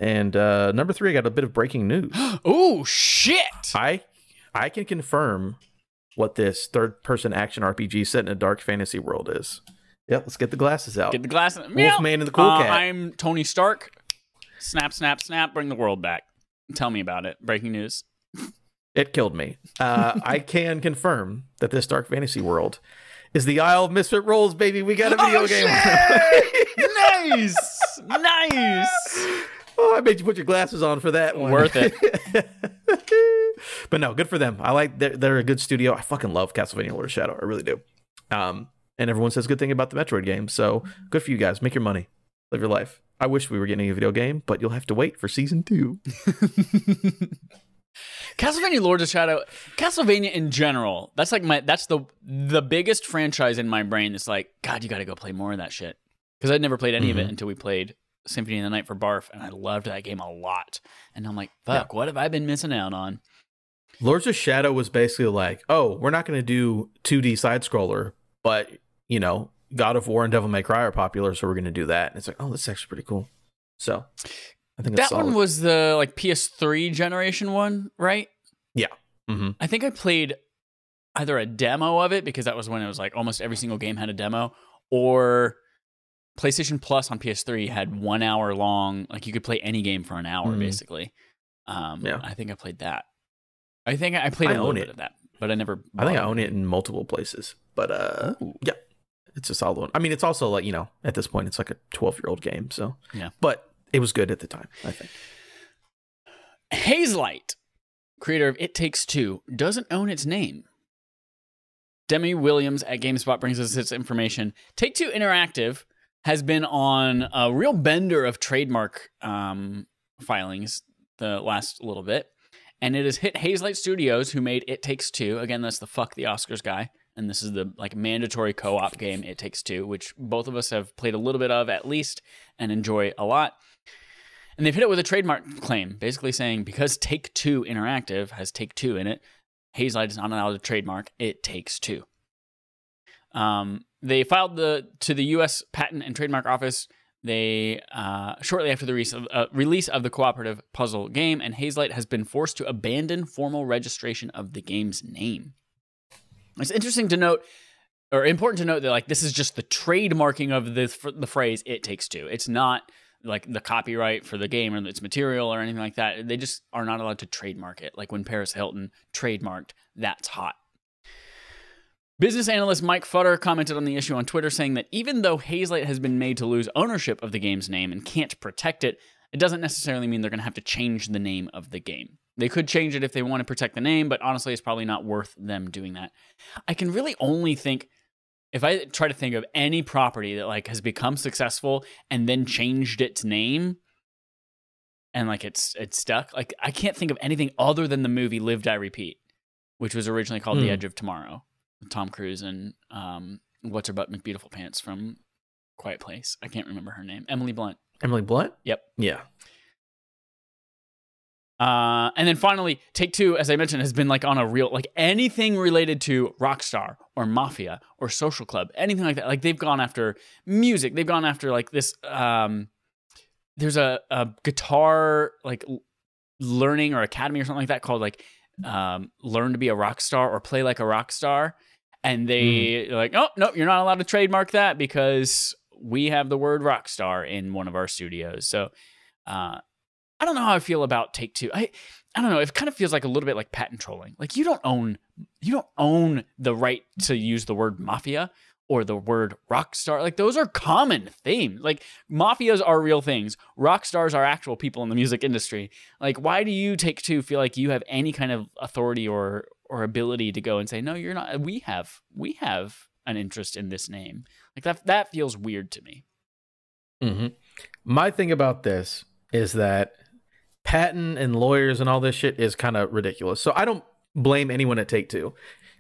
S2: And uh, number three, I got a bit of breaking news. (gasps)
S1: oh shit!
S2: I I can confirm what this third-person action RPG set in a dark fantasy world is. Yep, let's get the glasses out.
S1: Get the glasses.
S2: Wolfman and the cool
S1: Uh,
S2: cat.
S1: I'm Tony Stark. Snap, snap, snap. Bring the world back. Tell me about it. Breaking news.
S2: It killed me. Uh, (laughs) I can confirm that this dark fantasy world is the Isle of Misfit Rolls, baby. We got a video
S1: Oh,
S2: game. (laughs)
S1: nice, nice.
S2: oh, I made you put your glasses on for that one.
S1: Worth it. (laughs)
S2: but no, good for them. I like they're, they're a good studio. I fucking love Castlevania Lord of Shadow. I really do. Um, and everyone says good thing about the Metroid game. So good for you guys. Make your money. Live your life. I wish we were getting a video game, but you'll have to wait for season two.
S1: Castlevania Lords of Shadow, Castlevania in general, that's like my that's the the biggest franchise in my brain that's like, God, you gotta go play more of that shit. Because I'd never played any of it
S2: Mhm.
S1: until we played Symphony of the Night for Barf, and I loved that game a lot. And I'm like, fuck, what have I been missing out on?
S2: Lords of Shadow was basically like, oh, we're not going to do 2D side scroller, but you know, God of War and Devil May Cry are popular, so we're going to do that. And it's like, oh, that's actually pretty cool. So, I think
S1: That one was the like PS3 generation one, right? Yeah.
S2: hmm
S1: I think I played either a demo of it because that was when it was like almost every single game had a demo, or PlayStation Plus on PS3 had one hour long, like you could play any game for an hour
S2: Mhm.
S1: basically. Um,
S2: Yeah.
S1: I think I played that. I think I played
S2: I
S1: a little
S2: own
S1: bit
S2: it.
S1: of that, but I never.
S2: I think I own it in multiple places, but uh, yeah, it's a solid one. I mean, it's also like you know, at this point, it's like a 12 year old game, so
S1: Yeah.
S2: But it was good at the time, I think.
S1: Hazelight, creator of It Takes Two, doesn't own its name. Demi Williams at GameSpot brings us this information. Take Two Interactive has been on a real bender of trademark um, filings the last little bit, and it has hit Hazelight Studios, who made It Takes Two. Again, that's the fuck the Oscars guy, and this is the like mandatory co-op game It Takes Two, which both of us have played a little bit of at least and enjoy a lot. And they've hit it with a trademark claim, basically saying because Take Two Interactive has Take Two in it, Hazelight is not allowed to trademark It Takes Two. Um, they filed the to the U.S. Patent and Trademark Office. They uh, shortly after the release of, uh, release of the cooperative puzzle game, and Hazelight has been forced to abandon formal registration of the game's name. It's interesting to note, or important to note that like this is just the trademarking of the the phrase "It Takes Two. It's not like the copyright for the game or its material or anything like that. They just are not allowed to trademark it. Like when Paris Hilton trademarked "That's Hot." Business analyst Mike Futter commented on the issue on Twitter saying that even though Hazelight has been made to lose ownership of the game's name and can't protect it, it doesn't necessarily mean they're going to have to change the name of the game. They could change it if they want to protect the name, but honestly, it's probably not worth them doing that. I can really only think if I try to think of any property that like has become successful and then changed its name and like it's it's stuck, like I can't think of anything other than the movie Live Die Repeat, which was originally called The
S2: Hmm.
S1: Edge of Tomorrow. with Tom Cruise and um what's her butt McBeautiful Pants from Quiet Place. I can't remember her name. Emily Blunt.
S2: Emily Blunt.
S1: Yep.
S2: Yeah.
S1: Uh, and then finally, Take Two, as I mentioned, has been like on a real like anything related to Rockstar or Mafia or Social Club, anything like that. Like they've gone after music. They've gone after like this. Um, there's a, a guitar like learning or academy or something like that called like um, learn to be a rock star or play like a rock star. And they are like, oh no, you're not allowed to trademark that because we have the word rock star in one of our studios. So uh, I don't know how I feel about Take Two. I I don't know. It kind of feels like a little bit like patent trolling. Like you don't own you don't own the right to use the word mafia or the word rock star. Like those are common themes. Like mafias are real things. Rock stars are actual people in the music industry. Like why do you Take Two feel like you have any kind of authority or or ability to go and say no, you're not. We have we have an interest in this name. Like that that feels weird to me.
S2: hmm My thing about this is that patent and lawyers and all this shit is kind of ridiculous. So I don't blame anyone at Take Two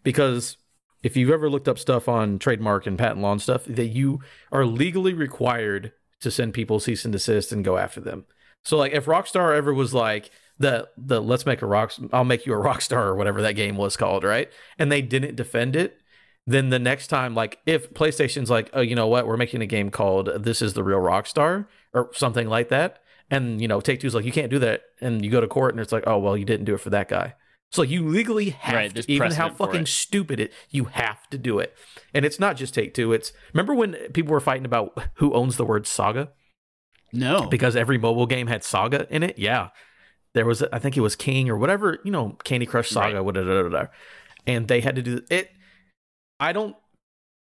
S2: because if you've ever looked up stuff on trademark and patent law and stuff, that you are legally required to send people cease and desist and go after them. So like if Rockstar ever was like the the let's make a rock I'll make you a (laughs) rock star or whatever that game was called, right? And they didn't defend it, then the next time like if PlayStation's like, "Oh, you know what? We're making a game called This is the Real Rockstar" or something like that, and you know, Take-Two's like, "You can't do that." And you go to court and it's like, "Oh, well, you didn't do it for that guy." So you legally have
S1: Right,
S2: to, even how fucking stupid it, you have to do it. And it's not just Take Two. It's remember when people were fighting about who owns the word saga
S1: No.
S2: because every mobile game had saga in it. Yeah, there was I think it was King or whatever you know Candy Crush Saga, whatever, and they had to do it. I don't.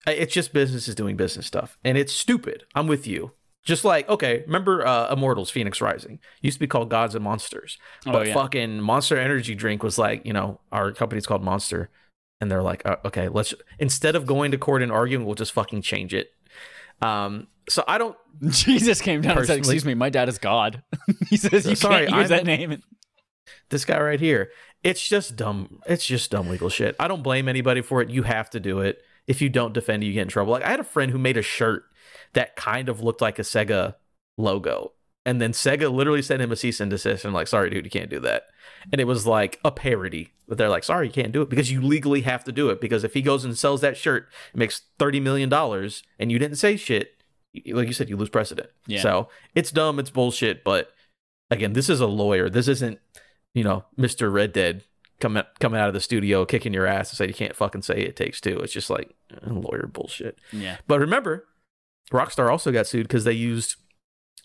S2: It's just businesses doing business stuff, and it's stupid. I'm with you. Just like okay, remember uh, Immortals: Phoenix Rising used to be called Gods and Monsters,
S1: Oh,
S2: but
S1: yeah.
S2: fucking Monster Energy drink was like you know our company's called Monster, and they're like uh, okay, let's instead of going to court and arguing, we'll just fucking change it. Um, so I don't. (laughs)
S1: Jesus came down and said, "Excuse me, my dad is God." (laughs) he says you
S2: Sorry,
S1: can't use
S2: I'm-
S1: that name.
S2: This guy right here. It's just dumb. It's just dumb legal shit. I don't blame anybody for it. You have to do it. If you don't defend you get in trouble. Like I had a friend who made a shirt that kind of looked like a Sega logo. And then Sega literally sent him a cease and desist and like, sorry, dude, you can't do that. And it was like a parody. But they're like, sorry, you can't do it because you legally have to do it. Because if he goes and sells that shirt, it makes $30 million and you didn't say shit, like you said, you lose precedent.
S1: Yeah.
S2: So it's dumb, it's bullshit. But again, this is a lawyer. This isn't, you know, Mr. Red Dead coming coming out of the studio kicking your ass and say you can't fucking say it takes two. It's just like eh, lawyer bullshit.
S1: Yeah,
S2: But remember, Rockstar also got sued because they used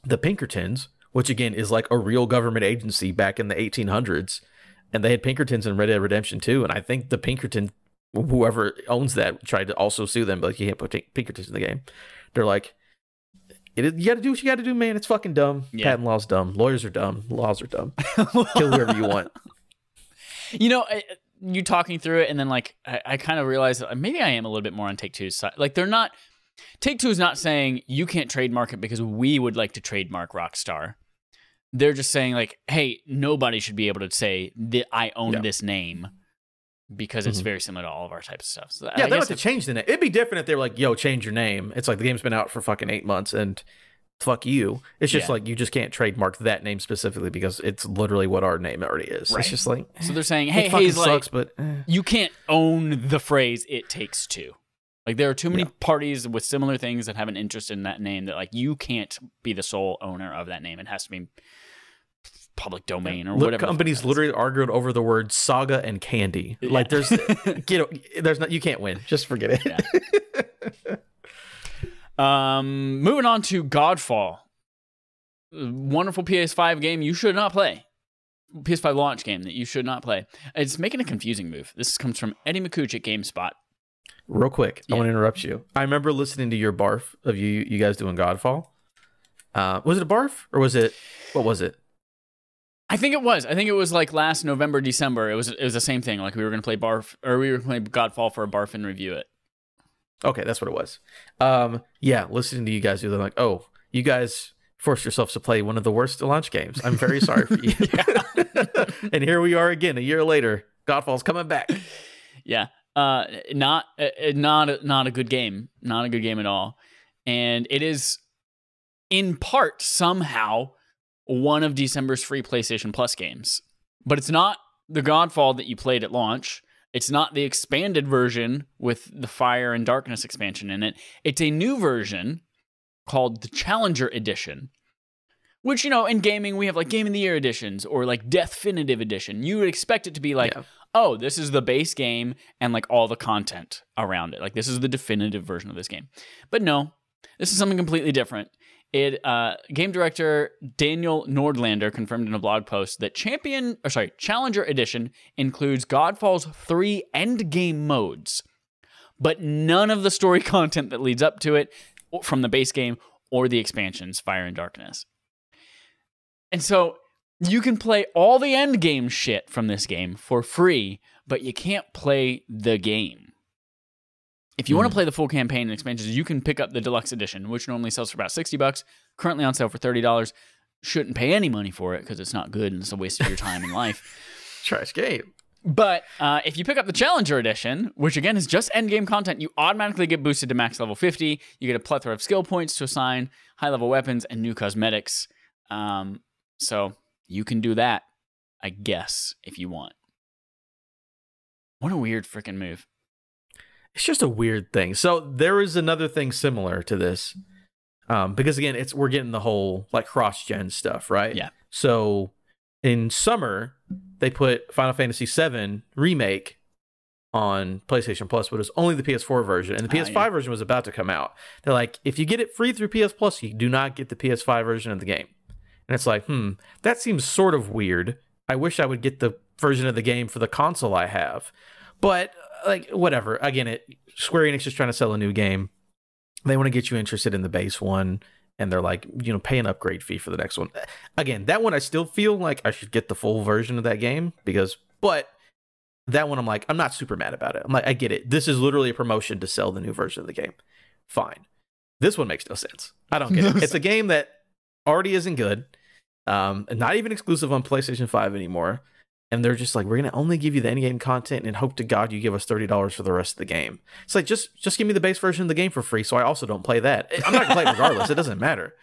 S2: the Pinkertons, which again is like a real government agency back in the 1800s, and they had Pinkertons in Red Dead Redemption 2. And I think the Pinkerton, whoever owns that, tried to also sue them, but like, you can't put Pinkertons in the game. They're like, it is, you got to do what you got to do, man. It's fucking dumb.
S1: Yeah.
S2: Patent law's dumb. Lawyers are dumb. Laws are dumb. (laughs) Kill whoever you want. (laughs)
S1: you know, I, you talking through it, and then like I, I kind of realized that maybe I am a little bit more on Take Two's side. Like they're not. Take Two is not saying you can't trademark it because we would like to trademark Rockstar. They're just saying like, hey, nobody should be able to say that I own
S2: Yeah.
S1: this name because it's
S2: Mhm.
S1: very similar to all of our types of stuff. So
S2: Yeah,
S1: I
S2: they don't have to change the name. It'd be different if they were like, "Yo, change your name." It's like the game's been out for fucking eight months, and fuck you. It's just
S1: Yeah.
S2: like you just can't trademark that name specifically because it's literally what our name already is.
S1: Right.
S2: It's just like,
S1: so they're saying,
S2: it
S1: hey,
S2: fucking
S1: Hayes, like
S2: sucks, but eh.
S1: you can't own the phrase "it takes two. Like there are too many
S2: Yeah.
S1: parties with similar things that have an interest in that name that like you can't be the sole owner of that name. It has to be public domain or
S2: Look,
S1: whatever.
S2: companies literally argued over the word saga and candy. Like there's, (laughs) you know, there's not, you can't win. Just forget it.
S1: Um, moving on to Godfall, wonderful PS5 game you should not play. PS5 launch game that you should not play. It's making a confusing move. This comes from Eddie Makuch at GameSpot.
S2: Real quick,
S1: Yeah.
S2: I want to interrupt you. I remember listening to your barf of you, you guys doing Godfall. Uh, was it a barf or was it what was it?
S1: I think it was. I think it was like last November, December. It was. It was the same thing. Like we were going to play Barf, or we were going to play Godfall for a Barf and review it.
S2: Okay, that's what it was. Um, yeah, listening to you guys do, they're like, oh, you guys forced yourselves to play one of the worst launch games. I'm very sorry for you. (laughs) (laughs) and here we are again, a year later. Godfall's coming back. (laughs)
S1: Yeah. Uh, not uh, uh, not not a good game. Not a good game at all. And it is in part somehow one of December's free PlayStation Plus games. But it's not the Godfall that you played at launch. It's not the expanded version with the Fire and Darkness expansion in it. It's a new version called the Challenger Edition. Which, you know, in gaming, we have like Game of the Year editions or like Definitive Edition. You would expect it to be like,
S2: Yeah.
S1: oh, this is the base game and like all the content around it. Like this is the definitive version of this game. But no, this is something completely different. It uh, game director Daniel Nordlander confirmed in a blog post that Champion or sorry, Challenger Edition includes Godfall's three end game modes, but none of the story (laughs) content that leads up to it from the base game or the expansions Fire and Darkness. And so you can play all the end game shit from this game for free, but you can't play the game. If you want to play the full campaign and expansions, you can pick up the deluxe edition, which normally sells for about 60 bucks, currently on sale for $30. Shouldn't pay any money for it because it's not good and it's a waste of your time in life. (laughs)
S2: Trash game.
S1: But uh, if you pick up the Challenger Edition, which again is just end game content, you automatically get boosted to max level 50. You get a plethora of skill points to assign, high level weapons, and new cosmetics. Um, so you can do that, I guess, if you want. What a weird freaking move.
S2: It's just a weird thing. So there is another thing similar to this. Um, because again, it's we're getting the whole like cross gen stuff, right?
S1: Yeah.
S2: So in summer, they put Final Fantasy VII remake on PlayStation Plus, but it was only the PS4 version, and the
S1: Ah,
S2: PS5
S1: yeah.
S2: version was about to come out. They're like, if you get it free through PS Plus, you do not get the PS5 version of the game. And it's like, hmm, that seems sort of weird. I wish I would get the version of the game for the console I have. But like whatever. Again, it Square Enix is trying to sell a new game. They want to get you interested in the base one, and they're like, you know, pay an upgrade fee for the next one. Again, that one I still feel like I should get the full version of that game because, but that one I'm like, I'm not super mad about it. I'm like, I get it. This is literally a promotion to sell the new version of the game. Fine. This one makes no sense. I don't get it. (laughs) It's a game that already isn't good, um, not even exclusive on PlayStation 5 anymore. And they're just like, we're gonna only give you the endgame content and hope to God you give us thirty dollars for the rest of the game. It's like just just give me the base version of the game for free, so I also don't play that. I'm not gonna play it regardless. It doesn't matter.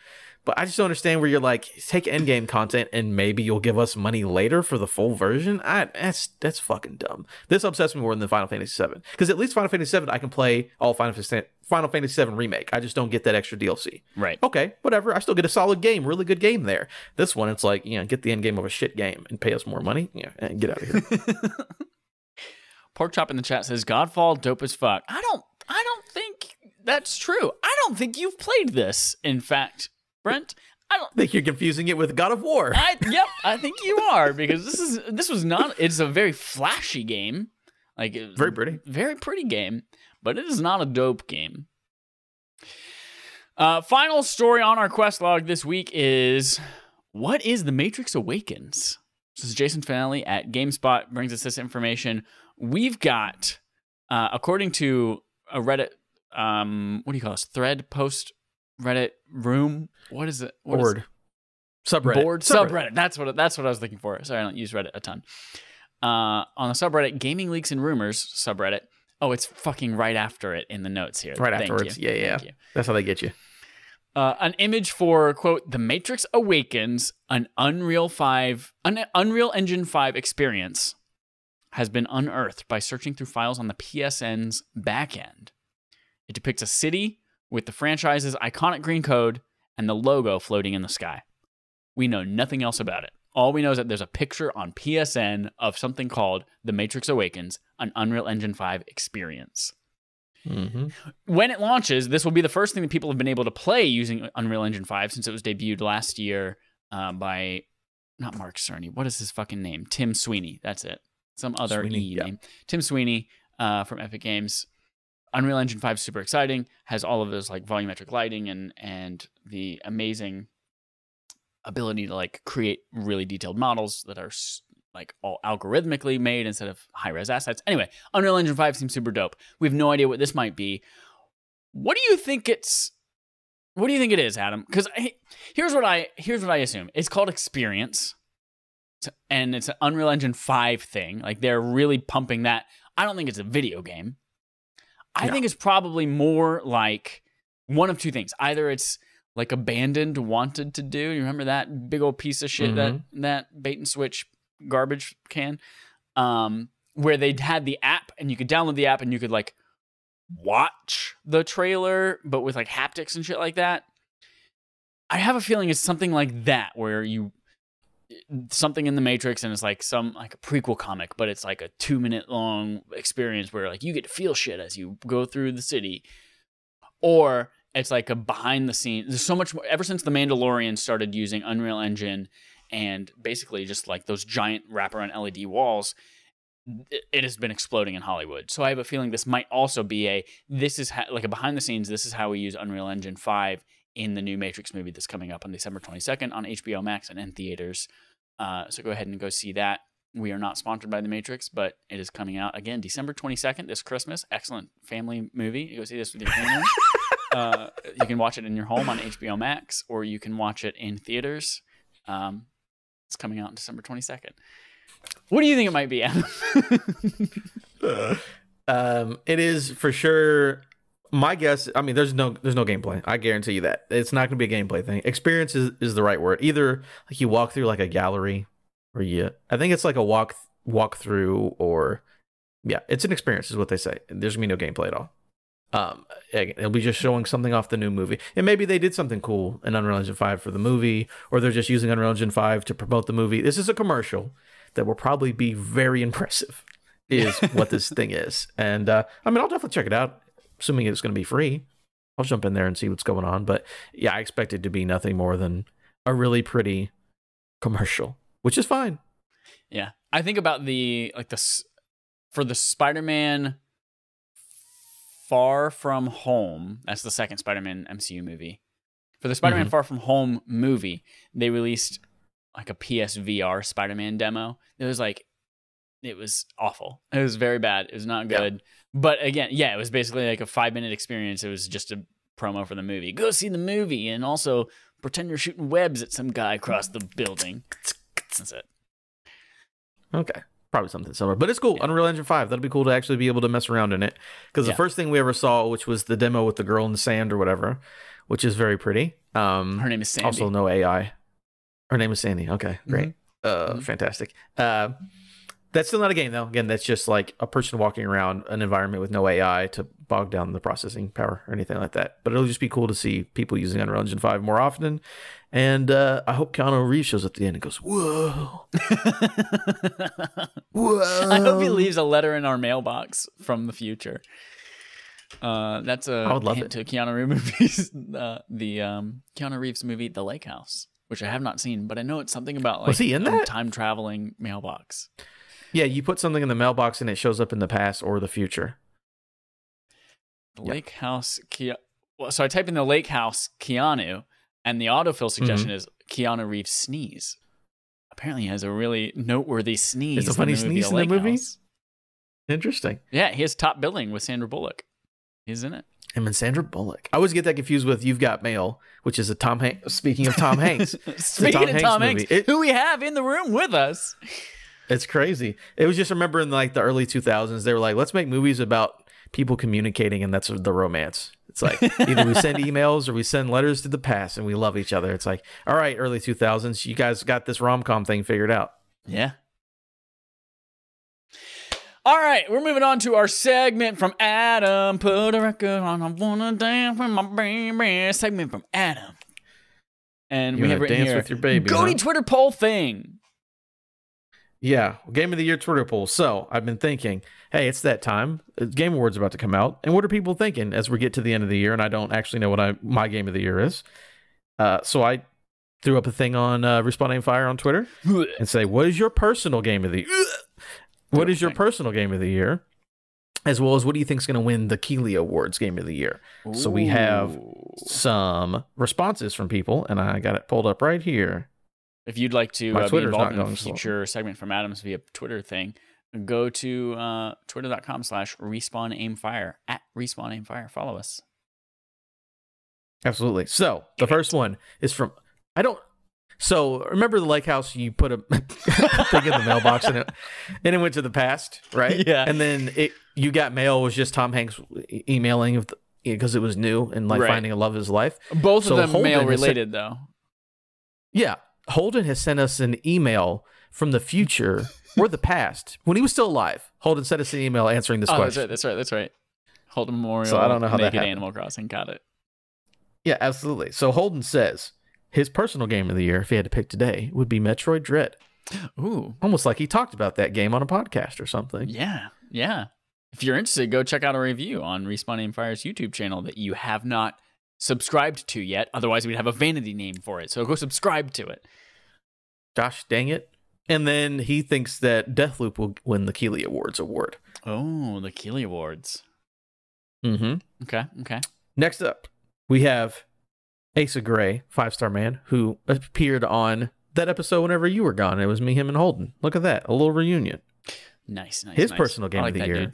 S2: But I just don't understand where you're like, take endgame content and maybe you'll give us money later for the full version. I that's that's fucking dumb. This upsets me more than the Final Fantasy VII because at least Final Fantasy VII I can play all Final Fantasy Final Fantasy VII remake. I just don't get that extra DLC.
S1: Right.
S2: Okay, whatever. I still get a solid game, really good game there. This one, it's like, you know, get the end game of a shit game and pay us more money. Yeah, and get out of here. (laughs)
S1: Pork chop in the chat says Godfall dope as fuck. I don't I don't think that's true. I don't think you've played this. In fact, Brent, I don't (laughs)
S2: think you're confusing it with God of War.
S1: I (laughs) yep, I think you are because this is this was not it's a very flashy game. Like
S2: Very pretty.
S1: very pretty game, but it is not a dope game. Uh, final story on our quest log this week is what is the Matrix Awakens? This is Jason Fanelli at GameSpot brings us this information. We've got, uh, according to a Reddit, um, what do you call this? Thread post Reddit room. What is it? What is
S2: Board. Subreddit.
S1: board subreddit. That's what that's what I was looking for. Sorry, I don't use Reddit a ton. Uh, on the subreddit, gaming leaks and rumors subreddit. Oh, it's fucking right after it in the notes here.
S2: Right
S1: Thank
S2: afterwards.
S1: you.
S2: Yeah, yeah.
S1: You.
S2: That's how they get you.
S1: Uh, an image for quote The Matrix Awakens, an Unreal Five, an Unreal Engine Five experience, has been unearthed by searching through files on the PSN's backend. It depicts a city with the franchise's iconic green code and the logo floating in the sky. We know nothing else about it. All we know is that there's a picture on PSN of something called The Matrix Awakens, an Unreal Engine 5 experience.
S2: Mm-hmm.
S1: When it launches, this will be the first thing that people have been able to play using Unreal Engine 5 since it was debuted last year uh, by not Mark Cerny. What is his fucking name? Tim Sweeney. That's it. Some other
S2: Sweeney,
S1: E
S2: yeah.
S1: name. Tim Sweeney uh, from Epic Games. Unreal Engine 5 is super exciting. Has all of those like volumetric lighting and and the amazing ability to like create really detailed models that are like all algorithmically made instead of high res assets. Anyway, Unreal Engine 5 seems super dope. We have no idea what this might be. What do you think it's what do you think it is, Adam? Cuz here's what I here's what I assume. It's called Experience. And it's an Unreal Engine 5 thing. Like they're really pumping that. I don't think it's a video game. I
S2: No.
S1: think it's probably more like one of two things. Either it's like abandoned wanted to do. You remember that big old piece of shit that that bait and switch garbage can, um, where they had the app and you could download the app and you could like watch the trailer, but with like haptics and shit like that. I have a feeling it's something like that where you something in the Matrix and it's like some like a prequel comic, but it's like a two minute long experience where like you get to feel shit as you go through the city. Or it's like a behind the scenes. There's so much more ever since the Mandalorian started using Unreal Engine and basically just like those giant wraparound LED walls, it has been exploding in Hollywood. So I have a feeling this might also be a this is ha- like a behind the scenes. This is how we use Unreal Engine five in the new Matrix movie that's coming up on December 22nd on HBO Max and in theaters. Uh, so go ahead and go see that. We are not sponsored by The Matrix, but it is coming out again December 22nd this Christmas. Excellent family movie. You go see this with your family. (laughs) uh, you can watch it in your home on HBO Max, or you can watch it in theaters. Um, it's coming out December 22nd. What do you think it might be, Adam? (laughs)
S2: Um, it is for sure. My guess. I mean, there's no there's no gameplay. I guarantee you that it's not going to be a gameplay thing. Experience is, is the right word. Either like you walk through like a gallery, or you. I think it's like a walk walk through, or yeah, it's an experience is what they say. There's gonna be no gameplay at all. Um, it'll be just showing something off the new movie, and maybe they did something cool in Unreal Engine Five for the movie, or they're just using Unreal Engine Five to promote the movie. This is a commercial that will probably be very (laughs) impressive. Is what this thing is, and uh, I mean, I'll definitely check it out, assuming it's going to be free. I'll jump in there and see what's going on. But yeah, I expect it to be nothing more than a really pretty commercial, which is fine.
S1: Yeah, I think about the like the for the Spider-Man Far From Home. That's the second Spider-Man MCU movie. For the Spider-Man
S2: Mhm.
S1: Far From Home movie, they released like a PSVR Spider-Man demo. It was like it was awful. It was very bad. It was not
S2: Yeah.
S1: But again, yeah, it was basically like a five minute experience. It was just a promo for the movie. Go see the movie and also pretend you're shooting webs at some guy across the building. That's it.
S2: Okay. Probably something similar, but it's cool. Unreal Engine 5. That'll be cool to actually be able to mess around in it. Because
S1: Yeah.
S2: the first thing we ever saw, which was the demo with the girl in the sand or whatever, which is very pretty. Um,
S1: Her name is Sandy.
S2: Also, no AI. Her name is Sandy. Okay, great. Uh,
S1: Mhm.
S2: fantastic. Uh, that's still not a game though. Again, that's just like a person walking around an environment with no AI to bog down the processing power or anything like that. But it'll just be cool to see people using Unreal Engine Five more often. And uh, I hope Keanu Reeves shows up at the end and goes, "Whoa, whoa!" (laughs)
S1: I hope he leaves a letter in our mailbox from the future. Uh, that's a
S2: I would love
S1: hint to Keanu Reeves (laughs) movies. Uh, the um, Keanu Reeves movie, The Lake House, which I have not seen, but I know it's something about like
S2: Was he in
S1: a
S2: that?
S1: time traveling mailbox.
S2: Yeah, you put something in the mailbox and it shows up in the past or the future.
S1: Lake House. Ke- well, so I type in the Lake House Keanu, and the autofill suggestion
S2: Mm-hmm.
S1: is Keanu Reeves sneeze. Apparently, he has a really noteworthy sneeze.
S2: funny
S1: in the movie
S2: sneeze in the movie?
S1: House.
S2: Interesting.
S1: Yeah, he has top billing with Sandra Bullock. He's in it.
S2: Him and Sandra Bullock. I always get that confused with "You've Got Mail," which is a Tom Hanks. Speaking of Tom Hanks, (laughs)
S1: Speaking
S2: Tom
S1: of
S2: Hanks
S1: Tom. Hanks,
S2: It-
S1: who we have in the room with us.
S2: It's crazy. It was just remember in like the early 2000s, they were like, let's make movies about people communicating, and that's the romance. It's like either we send (laughs) emails or we send letters to the past, and we love each other. It's like, all right, early 2000s, you guys got this rom com thing figured out.
S1: Yeah. All right, we're moving on to our segment from Adam. Put a record on, I wanna dance with my baby. Segment from Adam. And
S2: You
S1: we have
S2: dance
S1: here,
S2: with your baby,
S1: Goaty
S2: huh?
S1: Twitter poll thing.
S2: Yeah, game of the year Twitter poll. So I've been thinking, hey, it's that time. Uh, Game Awards about to come out, and what are people thinking as we get to the end of the year? And I don't actually know what I my game of the year is. Uh, so I threw up a thing on uh, Respawn Aim Fire on Twitter and say, what is your personal game of the year? What is your personal game of the year? As well as what do you think is going to win the Keighley Awards game of the year? So we have- Some responses from people, and I got it pulled up right here.
S1: If you'd like to uh, be involved in a
S2: going slow.
S1: future segment from Adams via Twitter thing, go to uh, twitter.com slash respawn aim fire at respawn aim fire. Follow us.
S2: Absolutely. So the first one is from I don't. So remember the lake house? You put a (laughs) thing in the mailbox and it and it went to the past, right? (laughs)
S1: Yeah.
S2: And then it you got mail was just Tom Hanks emailing because it was new and like
S1: Right.
S2: finding a love of his life.
S1: Both
S2: So
S1: of them
S2: Holden
S1: male
S2: has said-
S1: related, though.
S2: Yeah. Holden has sent us an email from the future or the past when he was still alive. Holden sent us an email answering this
S1: Oh, that's right. That's right. That's right. Holden Memorial.
S2: So I don't know how that
S1: Naked
S2: happened.
S1: Animal Crossing. Got it.
S2: Yeah, absolutely. So Holden says his personal game of the year, if he had to pick today, would be Metroid Dread. (gasps)
S1: Ooh.
S2: Almost like he talked about that game on a podcast or something.
S1: Yeah. Yeah. If you're interested, go check out a review on Respawn Aim Fire's YouTube channel that you have not subscribed to yet. Otherwise, we'd have a vanity name for it. So go subscribe to it.
S2: Gosh dang it. And then he thinks that Deathloop will win the Keighley Awards award.
S1: Oh, the Keighley Awards.
S2: Mm-hmm.
S1: Okay. Okay.
S2: Next up, we have Asa Gray, five star man, who appeared on that episode whenever you were gone. It was me, him, and Holden. Look at that. A little reunion.
S1: Nice. Nice.
S2: His
S1: nice.
S2: personal game
S1: I
S2: of the year.
S1: dude.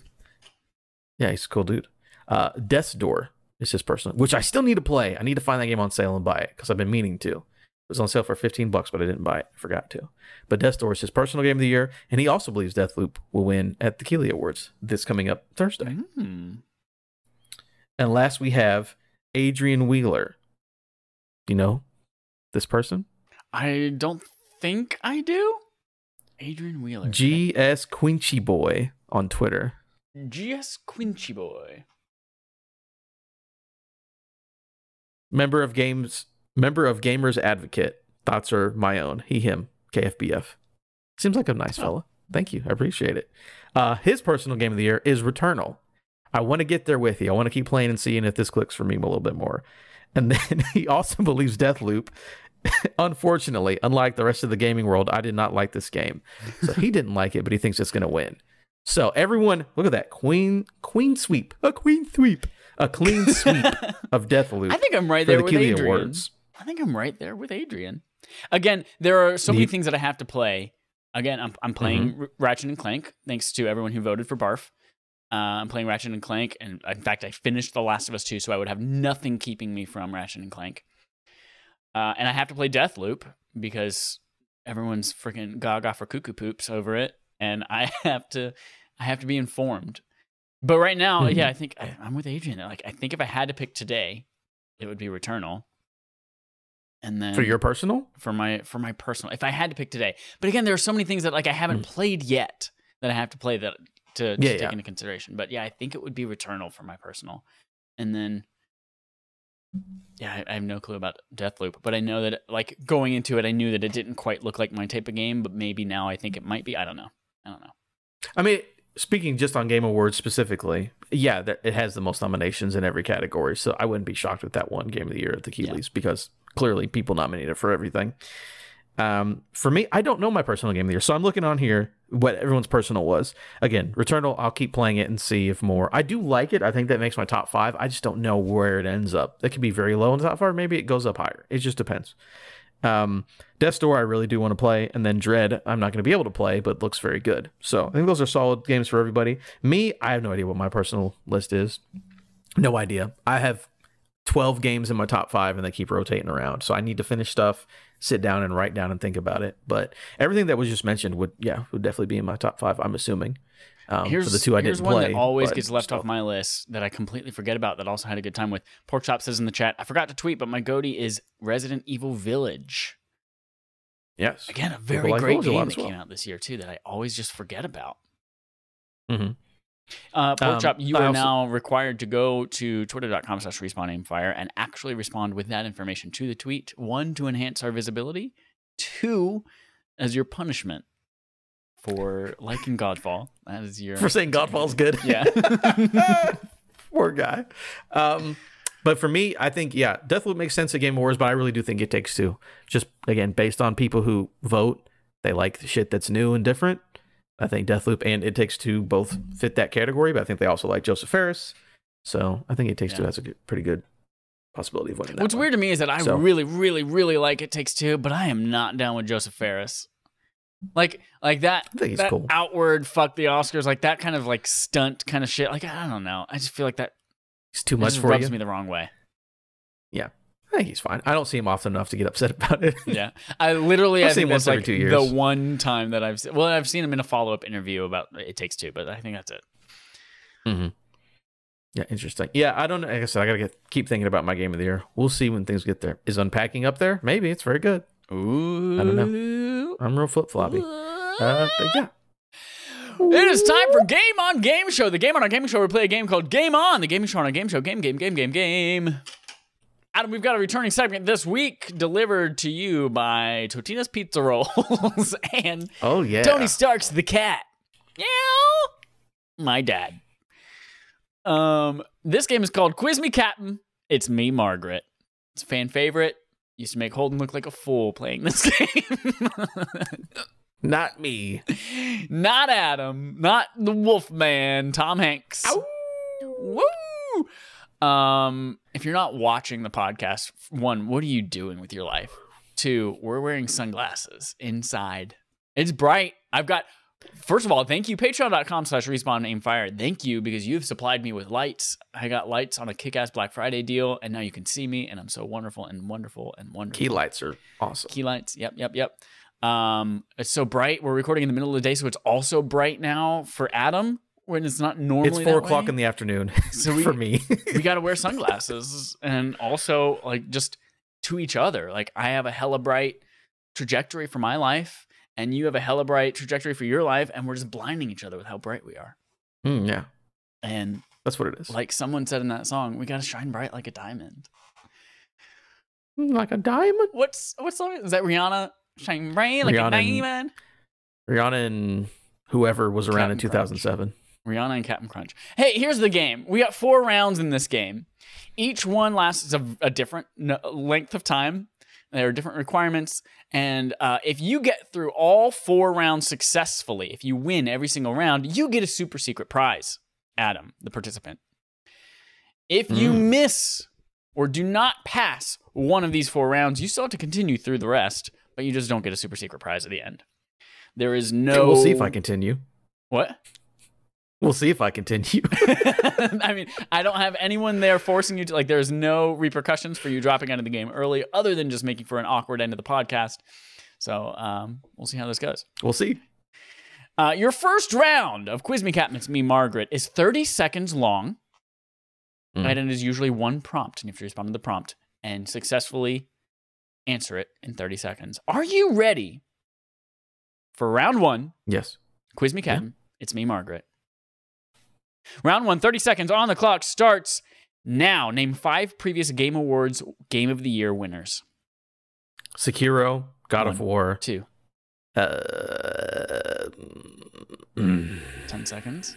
S2: Yeah, he's a cool dude. Uh, Death's Door is his personal, which I still need to play. I need to find that game on sale and buy it because I've been meaning to. It was on sale for 15 bucks, but I didn't buy it. I forgot to. But Death Door is his personal game of the year, and he also believes Deathloop will win at the Keighley Awards this coming up Thursday.
S1: Hmm.
S2: And last we have Adrian Wheeler. Do you know this person?
S1: I don't think I do. Adrian Wheeler.
S2: GS Quinchy Boy on Twitter.
S1: GS Quinchy Boy.
S2: Member of games member of Gamers Advocate. Thoughts are my own. He him. KFBF. Seems like a nice
S1: Oh.
S2: fella. Thank you. I appreciate it. Uh, his personal game of the year is Returnal. I want to get there with you. I want to keep playing and seeing if this clicks for me a little bit more. And then (laughs) he also believes Deathloop. (laughs) Unfortunately, unlike the rest of the gaming world, I did not like this game. So he didn't like it, but he thinks it's going to win. So everyone, look at that. Queen queen sweep. A queen sweep. A clean sweep (laughs) of Deathloop
S1: I think I'm right there
S2: the
S1: with
S2: Keighley
S1: Adrian.
S2: Awards.
S1: I think I'm right there with Adrian. Again, there are so many things that I have to play. Again, I'm I'm playing
S2: Mm-hmm.
S1: Ratchet and Clank thanks to everyone who voted for Barf. Uh, I'm playing Ratchet and Clank, and in fact, I finished The Last of Us 2, so I would have nothing keeping me from Ratchet and Clank. Uh, and I have to play Deathloop because everyone's freaking gaga for cuckoo poops over it, and I (laughs) have to, I have to be informed. But right now,
S2: Mhm.
S1: yeah, I think I, I'm with Adrian. Like, I think if I had to pick today, it would be Returnal. And then
S2: For your personal?
S1: for my for my personal if i had to pick today but again there are so many things that like i haven't played yet that i have to play that to, to.
S2: Yeah,
S1: take
S2: yeah.
S1: into consideration but yeah i think it would be returnal for my personal and then yeah I, I have no clue about deathloop but i know that like going into it i knew that it didn't quite look like my type of game but maybe now i think it might be i don't know i don't know
S2: I mean, speaking just on Game Awards specifically, yeah, that it has the most nominations in every category. So I wouldn't be shocked with that one Game of the Year at the
S1: Yeah.
S2: Keighleys because clearly people nominate it for everything. Um, for me, I don't know my personal Game of the Year, so I'm looking on here what everyone's personal was. Again, Returnal, I'll keep playing it and see if more. I do like it. I think that makes my top five. I just don't know where it ends up. It could be very low in the top five. Maybe it goes up higher. It just depends. Um, Death's Door, I really do want to play, and then Dread, I'm not going to be able to play, but looks very good. So I think those are solid games for everybody. Me, I have no idea what my personal list is. No idea. I have 12 games in my top five, and they keep rotating around. So I need to finish stuff, sit down and write down and think about it. But everything that was just mentioned would, yeah, would definitely be in my top five. I'm assuming. Um,
S1: here's
S2: for the two I didn't
S1: one
S2: play,
S1: that always gets left
S2: still.
S1: off my list that I completely forget about that also had a good time with. Pork Chop says in the chat, I forgot to tweet, but my goatee is Resident Evil Village.
S2: Yes.
S1: Again, a very
S2: like
S1: great game that
S2: well.
S1: came out this year too that I always just forget about.
S2: Mhm.
S1: Uh, Pork
S2: Um,
S1: Chop, you
S2: I
S1: are
S2: also-
S1: now required to go to twitter.com slash respawn aimfire and actually respond with that information to the tweet. One, to enhance our visibility. Two, as your punishment for liking Godfall. That is your
S2: For saying Godfall's good.
S1: Yeah. (laughs) (laughs)
S2: Poor guy. Um, but for me, I think yeah, Deathloop makes sense at Game Awards, but I really do think it takes two. Just again, based on people who vote, they like the shit that's new and different. I think Deathloop and It Takes Two both fit that category, but I think they also like Josef Fares. So I think It Takes Two
S1: Yeah.
S2: has a good, pretty good possibility of winning that.
S1: What's
S2: one.
S1: weird to me is that I
S2: So-
S1: really, really, really like It Takes Two, but I am not down with Josef Fares. Like, like that,
S2: I think he's
S1: that
S2: cool.
S1: outward fuck the Oscars, like that kind of like stunt kind of shit. Like I don't know, I just feel like that
S2: too much for
S1: rubs
S2: you.
S1: me the wrong way.
S2: Yeah, I think he's fine. I don't see him often enough to get upset (laughs) about it.
S1: Yeah, I literally
S2: I've
S1: I
S2: seen him once
S1: that's
S2: every
S1: like
S2: two years.
S1: the one time that I've seen. Well, I've seen him in a follow up interview about It Takes Two, but I think that's it.
S2: Mm-hmm. Yeah, interesting. Yeah, I don't know. Like I said, I gotta get, keep thinking about my game of the year. We'll see when things get there. Is unpacking up there? Maybe it's very good.
S1: Ooh,
S2: don't know. I'm real flip floppy. Uh, but yeah,
S1: It is time for Game On Game Show. The Game On our Game Show, we play a game called Game On. The gaming show on our game show. Game, game, game, game, game. Adam, we've got a returning segment this week delivered to you by Totino's Pizza Rolls (laughs) and
S2: oh yeah,
S1: Tony Stark's the cat. Meow. My dad. Um, this game is called Quiz Me Captain. It's me, Margaret. It's a fan favorite. Used to make Holden look like a fool playing this (laughs) game. (laughs)
S2: not me.
S1: not Adam, not the Wolfman, Tom Hanks. Woo! Um, if you're not watching the podcast, one, what are you doing with your life? Two, we're wearing sunglasses inside. It's bright. I've got first of all, thank you, patreon.com slash respawn aim fire. Thank you because you've supplied me with lights. I got lights on a kick-ass Black Friday deal, and now you can see me, and I'm so wonderful and wonderful and wonderful.
S2: Key lights are awesome.
S1: Key lights. Yep, yep, yep. Um, it's so bright. We're recording in the middle of the day, so it's also bright now for Adam when it's not normally.
S2: It's four o'clock
S1: way.
S2: in the afternoon (laughs)
S1: So (laughs) we-
S2: for me. (laughs)
S1: we got to wear sunglasses and also like just to each other. Like I have a hella bright trajectory for my life, and you have a hella bright trajectory for your life, and we're just blinding each other with how bright we are.
S2: Mm, yeah,
S1: And
S2: that's what it is.
S1: like someone said in that song, we got to shine bright like a diamond.
S2: Mm, like a diamond.
S1: What's what song is that? Rihanna, shine bright like
S2: Rihanna
S1: a
S2: and-
S1: diamond.
S2: Rihanna and whoever was around in
S1: Captain
S2: 2007.
S1: Rihanna and Captain Crunch. Hey, here's the game. We got four rounds in this game. Each one lasts a, a different length of time. There are different requirements. And uh, if you get through all four rounds successfully, if you win every single round, you get a super secret prize, Adam, the participant. If you
S2: Mm.
S1: miss or do not pass one of these four rounds, you still have to continue through the rest, but you just don't get a super secret prize at the end. There is no.
S2: we'll see if I continue.
S1: What?
S2: We'll see if I continue. (laughs)
S1: I mean, I don't have anyone there forcing you to like. There's no repercussions for you dropping out of the game early, other than just making for an awkward end of the podcast. So um, we'll see how this goes.
S2: we'll see.
S1: Uh, your first round of Quiz Me Cat Meets Me Margaret is 30 seconds long,
S2: Mm.
S1: and it is usually one prompt. And if you have to respond to the prompt and successfully answer it in 30 seconds. Are you ready for round one?
S2: Yes.
S1: Quiz Me Captain. It's me, Margaret. Round one, 30 seconds on the clock starts now. Name five previous Game Awards Game of the Year winners.
S2: Sekiro, God of War.
S1: Two,
S2: Uh, mm.
S1: 10 seconds.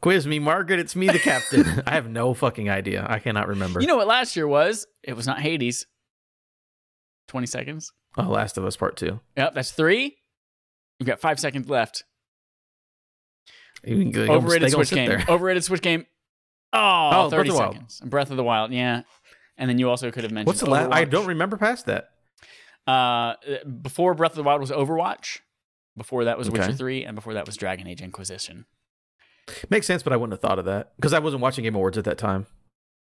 S2: Quiz me, Margaret. It's me, the captain. (laughs) I have no fucking idea. I cannot remember.
S1: You know what last year was? It was not Hades. 20 seconds.
S2: oh, Last of Us Part Two.
S1: Yep, that's three. You've got five seconds left.
S2: You can- they
S1: Overrated Switch game.
S2: there.
S1: Overrated Switch game. (laughs) Oh,
S2: Oh,
S1: 30
S2: Breath of the Wild.
S1: seconds. Breath of the Wild, yeah. And then you also could have mentioned
S2: What's the last? I don't remember past that.
S1: Uh, before Breath of the Wild was Overwatch. Before that was Witcher 3, and before that was Dragon Age Inquisition.
S2: Makes sense, but I wouldn't have thought of that because I wasn't watching Game Awards at that time.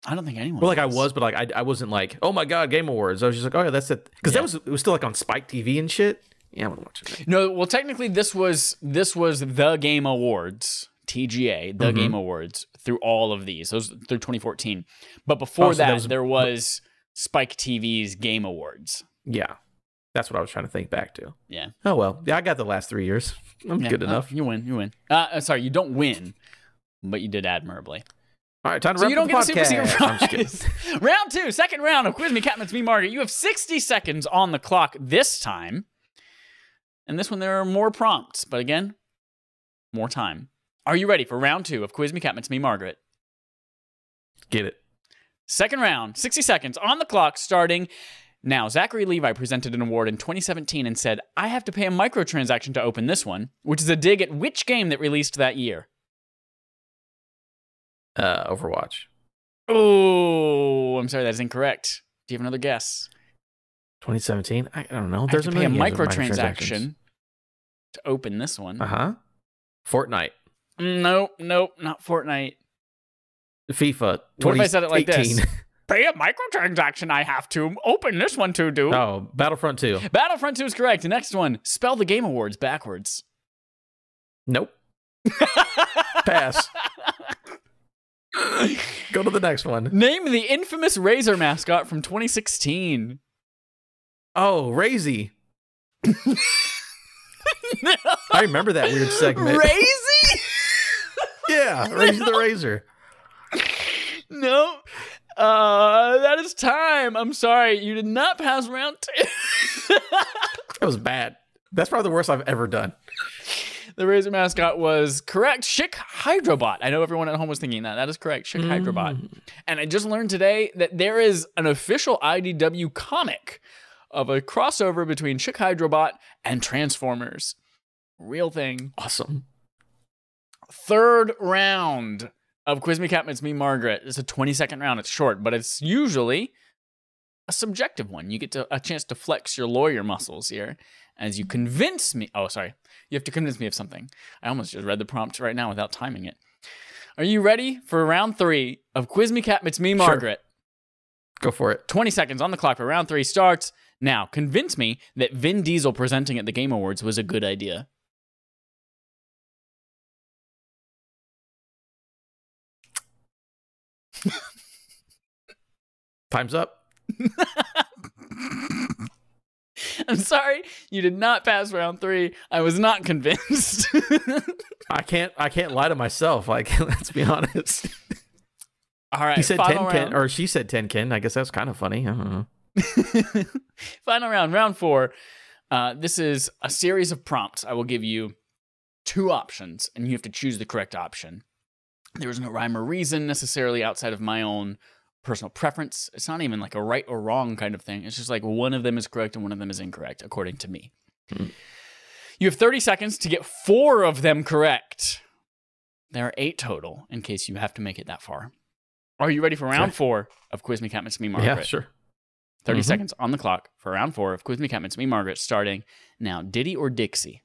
S1: I don't think anyone.
S2: Well, like I was, but like I, I wasn't like, oh my god, Game Awards. I was just like, oh yeah, that's it, because
S1: Yeah.
S2: that was it was still like on Spike TV and shit. Yeah, I wasn't watching that.
S1: No, well, technically, this was this was the Game Awards, TGA, the
S2: Mhm.
S1: Game Awards through all of these. Those through 2014. But before
S2: Oh, so
S1: that,
S2: that was-
S1: there was Spike TV's Game Awards.
S2: Yeah, that's what I was trying to think back to.
S1: Yeah.
S2: Oh well, yeah, I got the last three years. (laughs) I'm
S1: Yeah,
S2: good
S1: uh,
S2: enough.
S1: You win. You win. Uh, uh, sorry, you don't win, but you did admirably.
S2: All right, time to
S1: So you don't
S2: up
S1: get
S2: the
S1: a super secret
S2: podcast. I'm just kidding.
S1: prize. (laughs) round two, second round of Quiz Me, Cat Meets Me, Margaret. You have 60 seconds on the clock this time. And this one, there are more prompts, but again, more time. Are you ready for round two of Quiz Me, Cat Meets Me, Margaret?
S2: Get it.
S1: Second round, 60 seconds on the clock, starting now. Zachary Levi presented an award in 2017 and said, I have to pay a microtransaction to open this one, which is a dig at which game that released that year.
S2: Uh, Overwatch.
S1: Oh, I'm sorry, that is incorrect. Do you have another guess?
S2: 2017. I, I don't know. There's a
S1: pay a microtransaction to open this one.
S2: Uh huh. Fortnite,
S1: Nope, nope, not Fortnite.
S2: FIFA.
S1: What if I said it like this? (laughs) Pay a microtransaction I have to open this one to do.
S2: oh, Battlefront 2.
S1: Battlefront 2 is correct. Next one, spell the Game Awards backwards.
S2: Nope. (laughs) Pass. Go to the next one.
S1: Name the infamous Razor mascot from 2016.
S2: Oh, Razy. (laughs) I remember that weird segment.
S1: Razy? (laughs)
S2: yeah, Razy the Razor.
S1: no. Uh, that is time. I'm sorry. You did not pass round two. (laughs)
S2: That was bad. That's probably the worst I've ever done.
S1: the Razor mascot was correct. Schick Hydrobot. I know everyone at home was thinking that. That is correct. Hydrobot.
S2: Mm.
S1: And I just learned today that there is an official IDW comic of a crossover between Schick Hydrobot and Transformers. Real thing.
S2: Awesome.
S1: Third round of Quiz Me Cat It's Me Margaret. It's a 20 second round. It's short, but it's usually a subjective one. You get to, a chance to flex your lawyer muscles here as you convince me. Oh, sorry. You have to convince me of something. I almost just read the prompt right now without timing it. Are you ready for round three of Quiz Me Cat It's Me Margaret.
S2: Sure.
S1: Margaret?
S2: Go for it.
S1: 20 seconds on the clock for round three starts. Now, convince me that Vin Diesel presenting at the Game Awards was a good idea.
S2: Time's up. (laughs)
S1: I'm sorry, you did not pass round three. I was not convinced. (laughs)
S2: I can't. I can't lie to myself. Like, (laughs) let's be honest.
S1: All right,
S2: He said ten ken, or she said ten ken. I guess that's kind of funny. I don't know. (laughs)
S1: final round, round four. Uh, this is a series of prompts. I will give you two options, and you have to choose the correct option. There is no rhyme or reason necessarily outside of my own personal preference. It's not even like a right or wrong kind of thing. It's just like one of them is correct and one of them is incorrect, according to me.
S2: Hmm.
S1: You have 30 seconds to get four of them correct. There are eight total in case you have to make it that far. Are you ready for round four of Quiz Me Cat Meets Me Margaret?
S2: Yeah, sure.
S1: 30
S2: Mhm.
S1: seconds on the clock for round four of Quiz Me Cat Meets Me Margaret starting now. Diddy or Dixie?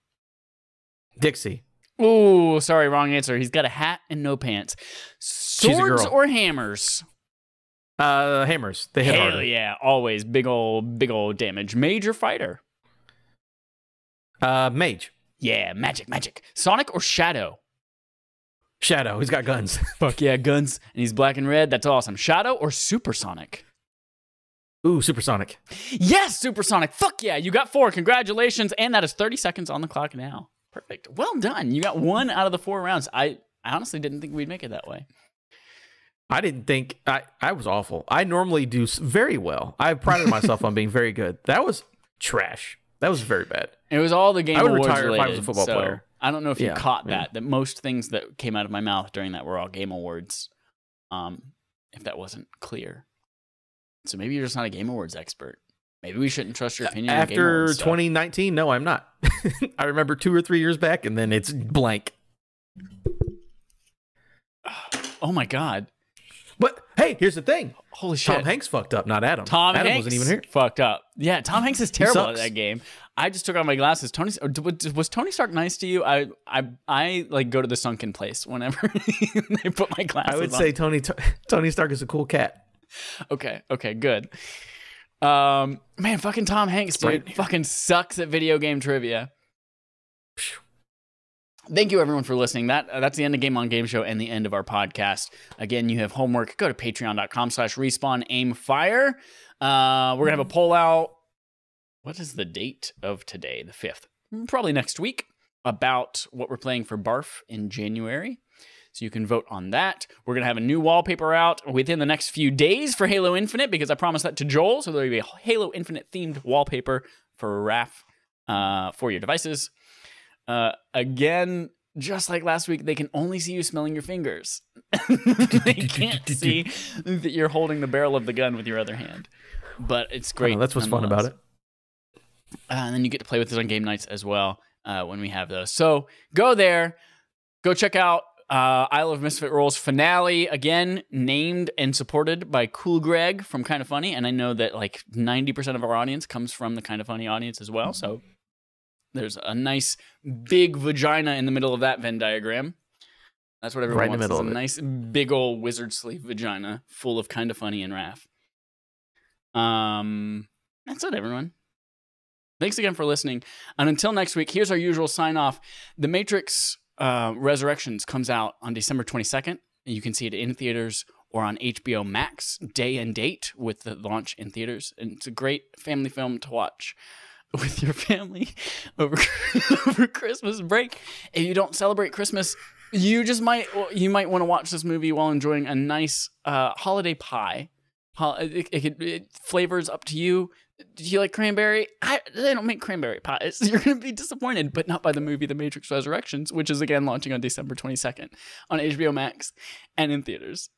S2: Dixie.
S1: Ooh, sorry, wrong answer. He's got a hat and no pants.
S2: a
S1: Swords
S2: girl.
S1: or hammers?
S2: Uh, hammers. They hit
S1: Hell
S2: harder.
S1: yeah, always big old, big old damage. Major fighter.
S2: Uh, mage.
S1: Yeah, magic, magic. Sonic or Shadow?
S2: Shadow. He's got guns. (laughs)
S1: Fuck yeah, guns. And he's black and red. That's awesome. Shadow or Supersonic?
S2: Ooh, supersonic.
S1: Yes, Supersonic. Fuck yeah, you got four. Congratulations. And that is 30 seconds on the clock now. Perfect. Well done. You got one out of the four rounds. I, I honestly didn't think we'd make it that way.
S2: I didn't think I. I was awful. I normally do very well. I prided myself on being very good. That was trash. That was very bad.
S1: It was all the game
S2: I would
S1: awards
S2: retire if I
S1: related.
S2: was a football
S1: so
S2: player.
S1: I don't know if you
S2: Yeah,
S1: caught
S2: yeah.
S1: that. That most things that came out of my mouth during that were all game awards. Um, if that wasn't clear, so maybe you're just not a game awards expert. Maybe we shouldn't trust your opinion. on game
S2: After
S1: awards
S2: 2019, no, I'm not. (laughs) I remember two or three years back, and then it's blank. (sighs)
S1: Oh my god!
S2: But hey, here's the thing:
S1: Holy shit!
S2: Tom Hanks fucked up, not Adam.
S1: Tom
S2: Adam
S1: Hanks
S2: wasn't even here.
S1: Fucked up. Yeah, Tom Hanks is terrible at that game. I just took off my glasses. Tony was was Tony Stark nice to you? I I I like go to the sunken place whenever (laughs) they put my glasses.
S2: I would
S1: on.
S2: say Tony Tony Stark is a cool cat.
S1: Okay, okay, good. Um, man, fucking Tom Hanks, dude,
S2: Right.
S1: fucking sucks at video game trivia. Thank you everyone for listening. That uh, that's the end of Game on Game Show and the end of our podcast. Again, you have homework. Go to patreon.com slash respawn aim fire. Uh, we're gonna have a poll out. What is the date of today? The fifth. Probably next week about what we're playing for Barf in January. So you can vote on that. We're gonna have a new wallpaper out within the next few days for Halo Infinite because I promised that to Joel. So there'll be a Halo Infinite themed wallpaper for RAF uh, for your devices. Uh, again, just like last week, they can only see you smelling your fingers. (laughs) they can't see that you're holding the barrel of the gun with your other hand. But it's great.
S2: that's what's fun about it.
S1: Uh, and then you get to play with it on game nights as well uh, when we have those. So go there, go check out uh, Isle of Misfit Rolls finale again, named and supported by Cool Greg from Kind of Funny, and I know that like ninety percent of our audience comes from the Kind of Funny audience as well. So there's a nice big vagina in the middle of that Venn diagram. That's what everyone
S2: Right in the
S1: wants.
S2: middle
S1: a nice big old wizard sleeve vagina full of Kind of Funny and RAF. Um, that's it, everyone. Thanks again for listening. And until next week, here's our usual sign off. The Matrix uh, Resurrections comes out on December 22nd. and You can see it in theaters or on HBO Max, day and date with the launch in theaters. And it's a great family film to watch (laughs) with your family (laughs) over, over Christmas break. If you don't celebrate Christmas, you just might you might want to watch this movie while enjoying a nice uh, holiday pie. It, it, it flavors up to you. Do you like cranberry? I, they don't make cranberry pies. (laughs) You're going to be disappointed, but not by the movie The Matrix Resurrections, which is again launching on December 22nd on HBO Max and in theaters.